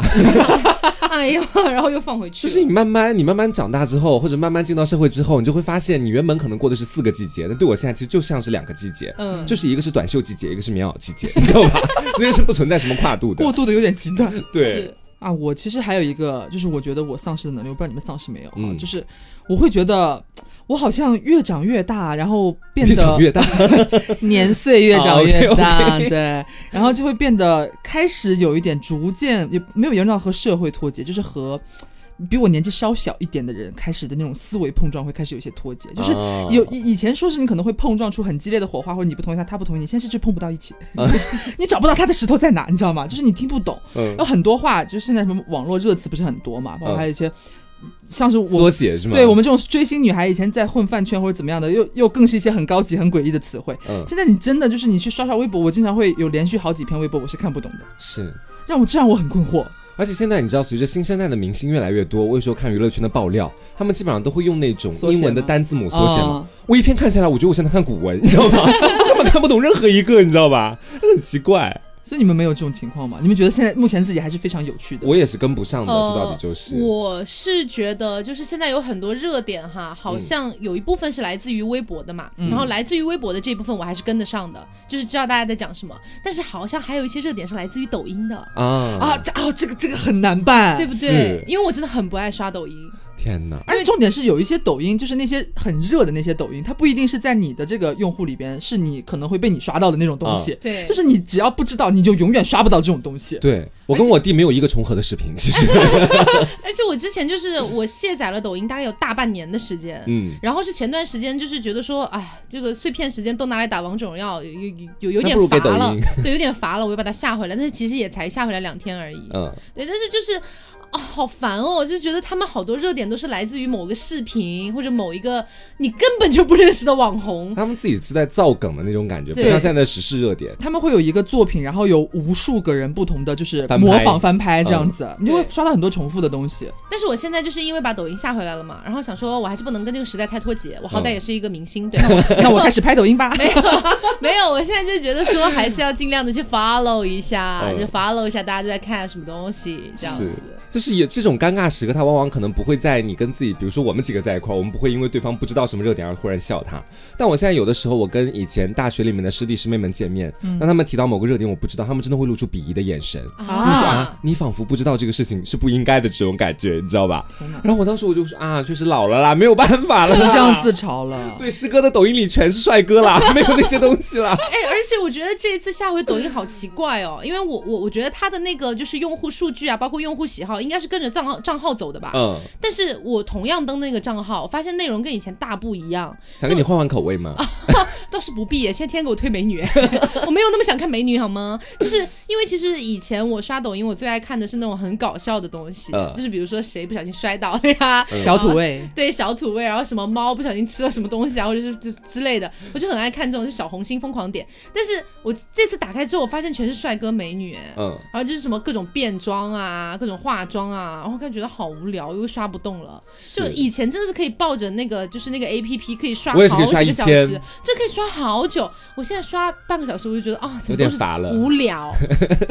Speaker 1: 哎呦，然后又放回去了。
Speaker 2: 就是你慢慢你慢慢长大之后，或者慢慢进到社会之后，你就会发现，你原本可能过的是四个季节，但对我现在其实就像是两个季节，
Speaker 1: 嗯
Speaker 2: 就是一个是短袖季节，一个是棉袄季节，你知道吧？那个是不存在什么跨度的
Speaker 3: 过。度的有点极端
Speaker 2: 对
Speaker 1: 是，
Speaker 3: 啊！我其实还有一个，就是我觉得我丧失的能力，我不知道你们丧失没有啊？
Speaker 2: 嗯
Speaker 3: 就是我会觉得我好像越长越大，然后变
Speaker 2: 越长
Speaker 3: 得
Speaker 2: 越大，
Speaker 3: 年岁越长越
Speaker 2: 啊
Speaker 3: 大对，然后就会变得开始有一点逐渐也没有严重到和社会脱节，就是和比我年纪稍小一点的人开始的那种思维碰撞会开始有些脱节，就是
Speaker 2: 啊
Speaker 3: 有以以前说是你可能会碰撞出很激烈的火花，或者你不同意他，他不同意你，现在甚至碰不到一起，就是你找不到他的石头在哪，你知道吗？就是你听不懂，
Speaker 2: 嗯
Speaker 3: 有很多话，就是现在什么网络热词不是很多嘛，包括
Speaker 2: 嗯
Speaker 3: 还有一些。像是我
Speaker 2: 缩写是吗？
Speaker 3: 对我们这种追星女孩，以前在混饭圈或者怎么样的，又又更是一些很高级、很诡异的词汇。
Speaker 2: 嗯
Speaker 3: 现在你真的就是你去刷刷微博，我经常会有连续好几篇微博我是看不懂的，
Speaker 2: 是。
Speaker 3: 让我这让我很困惑。
Speaker 2: 而且现在你知道，随着新生代的明星越来越多，我有时候看娱乐圈的爆料，他们基本上都会用那种英文的单字母缩写嘛。
Speaker 3: 哦
Speaker 2: 我一篇看下来，我觉得我像在看古文，你知道吗？我 根本看不懂任何一个，你知道吧？很奇怪，
Speaker 3: 所以你们没有这种情况吗？你们觉得现在目前自己还是非常有趣的？
Speaker 2: 我也是跟不上的，
Speaker 1: 呃
Speaker 2: 说到底就是。
Speaker 1: 我是觉得，就是现在有很多热点哈，好像有一部分是来自于微博的嘛，
Speaker 3: 嗯
Speaker 1: 然后来自于微博的这一部分我还是跟得上的，就是知道大家在讲什么。但是好像还有一些热点是来自于抖音的，
Speaker 2: 啊
Speaker 3: 啊，这啊这个这个很难办，
Speaker 1: 对不对？因为我真的很不爱刷抖音。
Speaker 2: 天哪！
Speaker 3: 而且重点是有一些抖音，就是那些很热的那些抖音，它不一定是在你的这个用户里边，是你可能会被你刷到的那种东西。
Speaker 1: 对，
Speaker 3: 就是你只要不知道，你就永远刷不到这种东西。
Speaker 2: 对我跟我弟没有一个重合的视频，其实，
Speaker 1: 而且我之前就是我卸载了抖音，大概有大半年的时间。
Speaker 2: 嗯，
Speaker 1: 然后是前段时间，就是觉得说，哎，这个碎片时间都拿来打王者荣耀，有有有有点
Speaker 2: 那不如给
Speaker 1: 乏了
Speaker 2: 抖音，
Speaker 1: 对，有点乏了，我又把它下回来。但是其实也才下回来两天而已，
Speaker 2: 嗯，
Speaker 1: 对，但是就是啊、好烦哦！我就觉得他们好多热点都是来自于某个视频或者某一个你根本就不认识的网红。
Speaker 2: 他们自己是在造梗的那种感觉，不像现在的时事热点。
Speaker 3: 他们会有一个作品，然后有无数个人不同的就是模仿翻拍这样子，你就会刷到很多重复的东西。
Speaker 1: 但是我现在就是因为把抖音下回来了嘛，然后想说我还是不能跟这个时代太脱节，我好歹
Speaker 2: 嗯
Speaker 1: 也是一个明星，对吧？
Speaker 3: 那我开始拍抖音吧。
Speaker 1: 没有没有，我现在就觉得说还是要尽量的去 follow 一下，
Speaker 2: 嗯
Speaker 1: 就 follow 一下大家都在看什么东西，这样子
Speaker 2: 是。就是也这种尴尬时刻，他往往可能不会在你跟自己，比如说我们几个在一块儿，我们不会因为对方不知道什么热点而忽然笑他。但我现在有的时候，我跟以前大学里面的师弟师妹们见面，当他们提到某个热点我不知道，他们真的会露出鄙夷的眼神，就说啊，你仿佛不知道这个事情是不应该的这种感觉，你知道吧？
Speaker 3: 天哪，
Speaker 2: 然后我当时我就说啊，确实老了啦，没有办法了，
Speaker 3: 就这样自。嘲了。
Speaker 2: 对，师哥的抖音里全是帅哥啦，没有那些东西啦。
Speaker 1: 哎，而且我觉得这一次下回抖音好奇怪哦，因为我我我觉得他的那个就是用户数据啊，包括用户喜好，应该是跟着账号账号走的吧。
Speaker 2: 嗯，
Speaker 1: 但是我同样登那个账号，发现内容跟以前大不一样，
Speaker 2: 想跟你换换口味吗？
Speaker 1: 倒是不必耶。现在天天给我推美女，我没有那么想看美女好吗？就是因为其实以前我刷抖音，我最爱看的是那种很搞笑的东西，
Speaker 2: 嗯
Speaker 1: 就是比如说谁不小心摔倒了呀，
Speaker 3: 小土味，
Speaker 1: 对小土味，然后什么猫不小心吃了什么东西啊，或者是就之类的，我就很爱看这种，就小红心疯狂点。但是我这次打开之后，我发现全是帅哥美女，哎
Speaker 2: 嗯，
Speaker 1: 然后就是什么各种变装啊，各种化妆啊，然后感觉觉得好无聊，又刷不动了。就以前真的是可以抱着那个，就是那个 A P P 可以刷好
Speaker 2: 我也是可以刷
Speaker 1: 几个小时，这可以刷好久。我现在刷半个小时，我就觉得啊，怎
Speaker 2: 有点乏了。
Speaker 1: 无聊，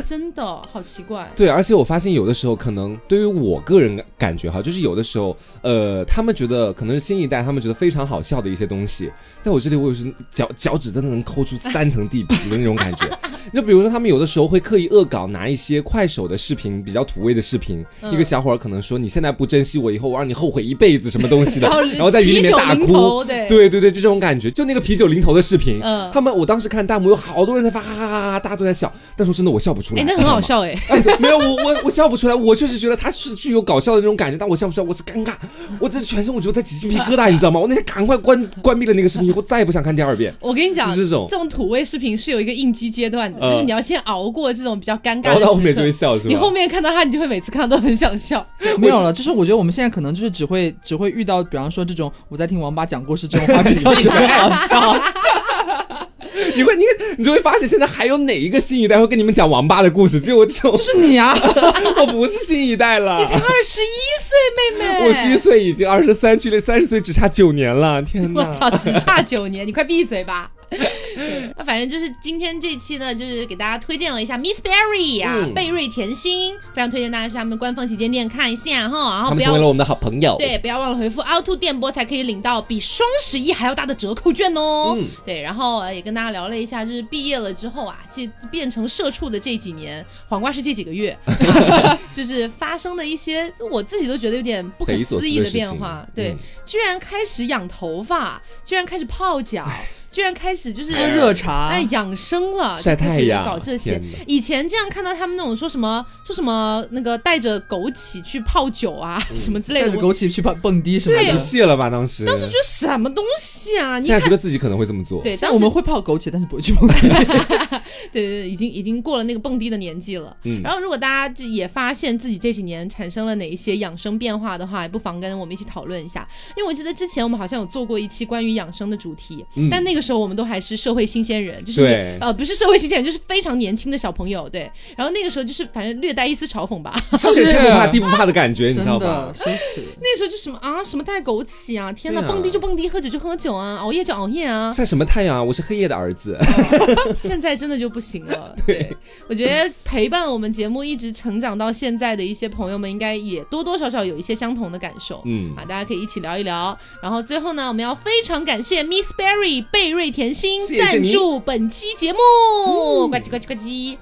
Speaker 1: 真的好奇怪。
Speaker 2: 对，而且我发现有的时候，可能对于我个人感觉哈，就是有的时候，呃，他们觉得可能是新一代，他们觉得非常好笑的一些东西，在我这里，我有时脚 脚趾真的能抠出三层地皮的那种感觉。就比如说，他们有的时候会刻意恶搞，拿一些快手的视频，比较土味的视频，一个小伙儿可能说：“你现在不珍惜我，以后我我让你后悔一辈子什么东西的，
Speaker 1: 然后
Speaker 2: 然后在雨里面大哭，
Speaker 1: 对
Speaker 2: 对对对，就这种感觉，就那个啤酒淋头的视频，
Speaker 1: 嗯
Speaker 2: 他们我当时看弹幕有好多人在发哈哈哈哈，大家都在笑，但说真的我笑不出来，
Speaker 1: 哎，那很好笑哎。
Speaker 2: 哎，没有我我我笑不出来，我确实觉得他是具有搞笑的那种感觉，但我笑不出来，我是尴尬，我这全身我觉得在起鸡皮疙瘩，你知道吗？我那天赶快关关闭了那个视频以后，再也不想看第二遍。
Speaker 1: 我跟你讲，
Speaker 2: 就是这种
Speaker 1: 土味视频是有一个应激阶段的，
Speaker 2: 嗯
Speaker 1: 就是你要先熬过这种比较尴尬
Speaker 2: 然后后面就会。笑是吧？
Speaker 1: 你后面看到他，你就会每次看到都很想笑。
Speaker 3: 没有了，就是我觉得我们现在可能就是只会只会遇到，比方说这种我在听王八讲故事这种话比较觉得好笑。
Speaker 2: 你会你你就会发现现在还有哪一个新一代会跟你们讲王八的故事？只有我这种，
Speaker 3: 就是你啊，
Speaker 2: 我不是新一代了。
Speaker 1: 才二十一岁，妹妹，
Speaker 2: 我虚岁已经二十三，距离三十岁只差九年了，天哪！
Speaker 1: 我操，只差九年，你快闭嘴吧！对那反正就是今天这期呢，就是给大家推荐了一下 Miss Berry 啊，
Speaker 2: 嗯
Speaker 1: 贝瑞甜心，非常推荐大家去他们官方旗舰店看一下哈，然后不要
Speaker 2: 他们成为了我们的好朋友。
Speaker 1: 对，不要忘了回复凹凸电波，才可以领到比双十一还要大的折扣券哦。
Speaker 2: 嗯
Speaker 1: 对，然后呃也跟大家聊了一下，就是毕业了之后啊，这变成社畜的这几年，黄瓜是这几个月，就是发生的一些，就我自己都觉得有点不可
Speaker 2: 匪夷所
Speaker 1: 思议的变化。对，
Speaker 2: 嗯
Speaker 1: 居然开始养头发，居然开始泡脚，居然开始就是
Speaker 3: 喝热茶
Speaker 1: 哎，养生了，
Speaker 2: 晒太阳
Speaker 1: 搞这些。以前这样看到他们那种说什么说什么那个带着枸杞去泡酒啊，什么之类的，
Speaker 3: 带着枸杞去蹦蹦迪什么
Speaker 1: 对
Speaker 3: 的
Speaker 2: 不。屑了吧？当时，
Speaker 1: 当时觉得什么东西啊？你
Speaker 2: 现在觉，得自己可能会这么做。
Speaker 1: 对，
Speaker 3: 但我们会泡枸杞，但是不会去蹦迪。
Speaker 1: 对对对，已经已经过了那个蹦迪的年纪了。
Speaker 2: 嗯
Speaker 1: 然后，如果大家就也发现自己这几年产生了哪一些养生变化的话，也不妨跟我们一起讨论一下。因为我记得之前我们好像有做过一期关于养生的主题，
Speaker 2: 嗯
Speaker 1: 但那个时候我们都还是社会新鲜人，就是呃不是社会新鲜人，就是非常年轻的小朋友。对，然后那个时候就是反正略带一丝嘲讽吧。
Speaker 2: 是 天不怕地不怕的感觉，你知道吧？
Speaker 3: 羞耻。
Speaker 1: 那时候就什么啊什么带枸杞啊，天呐，
Speaker 2: 对啊
Speaker 1: 蹦迪就蹦迪，喝酒就喝酒啊，熬夜就熬夜啊。
Speaker 2: 晒什么太阳啊？我是黑夜的儿子。
Speaker 1: 现在真的就不行了。对，我觉得陪伴我们节目一直成长到现在的一些朋友们，应该也多多少少有一些相同的感受。
Speaker 2: 嗯
Speaker 1: 啊，大家可以一起聊一聊。然后最后呢，我们要非常感谢 Miss Berry 贝瑞甜心赞助本期节目，呱唧呱唧呱唧。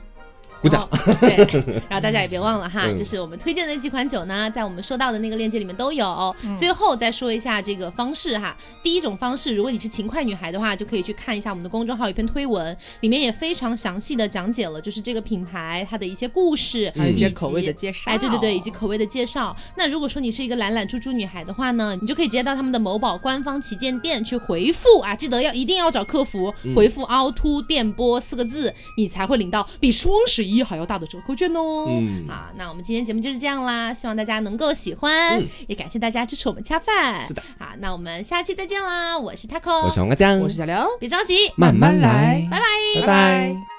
Speaker 2: 鼓掌
Speaker 1: 然后。对，然后大家也别忘了哈，
Speaker 2: 嗯
Speaker 1: 就是我们推荐的那几款酒呢，在我们说到的那个链接里面都有。
Speaker 2: 嗯
Speaker 1: 最后再说一下这个方式哈，第一种方式，如果你是勤快女孩的话，就可以去看一下我们的公众号有一篇推文，里面也非常详细的讲解了，就是这个品牌它的一些故事，
Speaker 3: 还有一些口味的介绍
Speaker 1: 哎，对对对，以及口味的介绍。那如果说你是一个懒懒猪猪女孩的话呢，你就可以直接到他们的某宝官方旗舰店去回复啊，记得要一定要找客服回复“凹凸电波”四个字，你才会领到比双十一还要大的折扣券哦。
Speaker 2: 嗯。
Speaker 1: 好，那我们今天节目就是这样啦，希望大家能够喜欢，也感谢大家支持我们恰饭。
Speaker 2: 是的，
Speaker 1: 好，那我们下期再见啦，我是 Taco，
Speaker 2: 我是黄瓜酱，
Speaker 3: 我是小刘，
Speaker 1: 别着急，
Speaker 2: 慢慢来，
Speaker 1: 拜拜。
Speaker 2: 拜拜。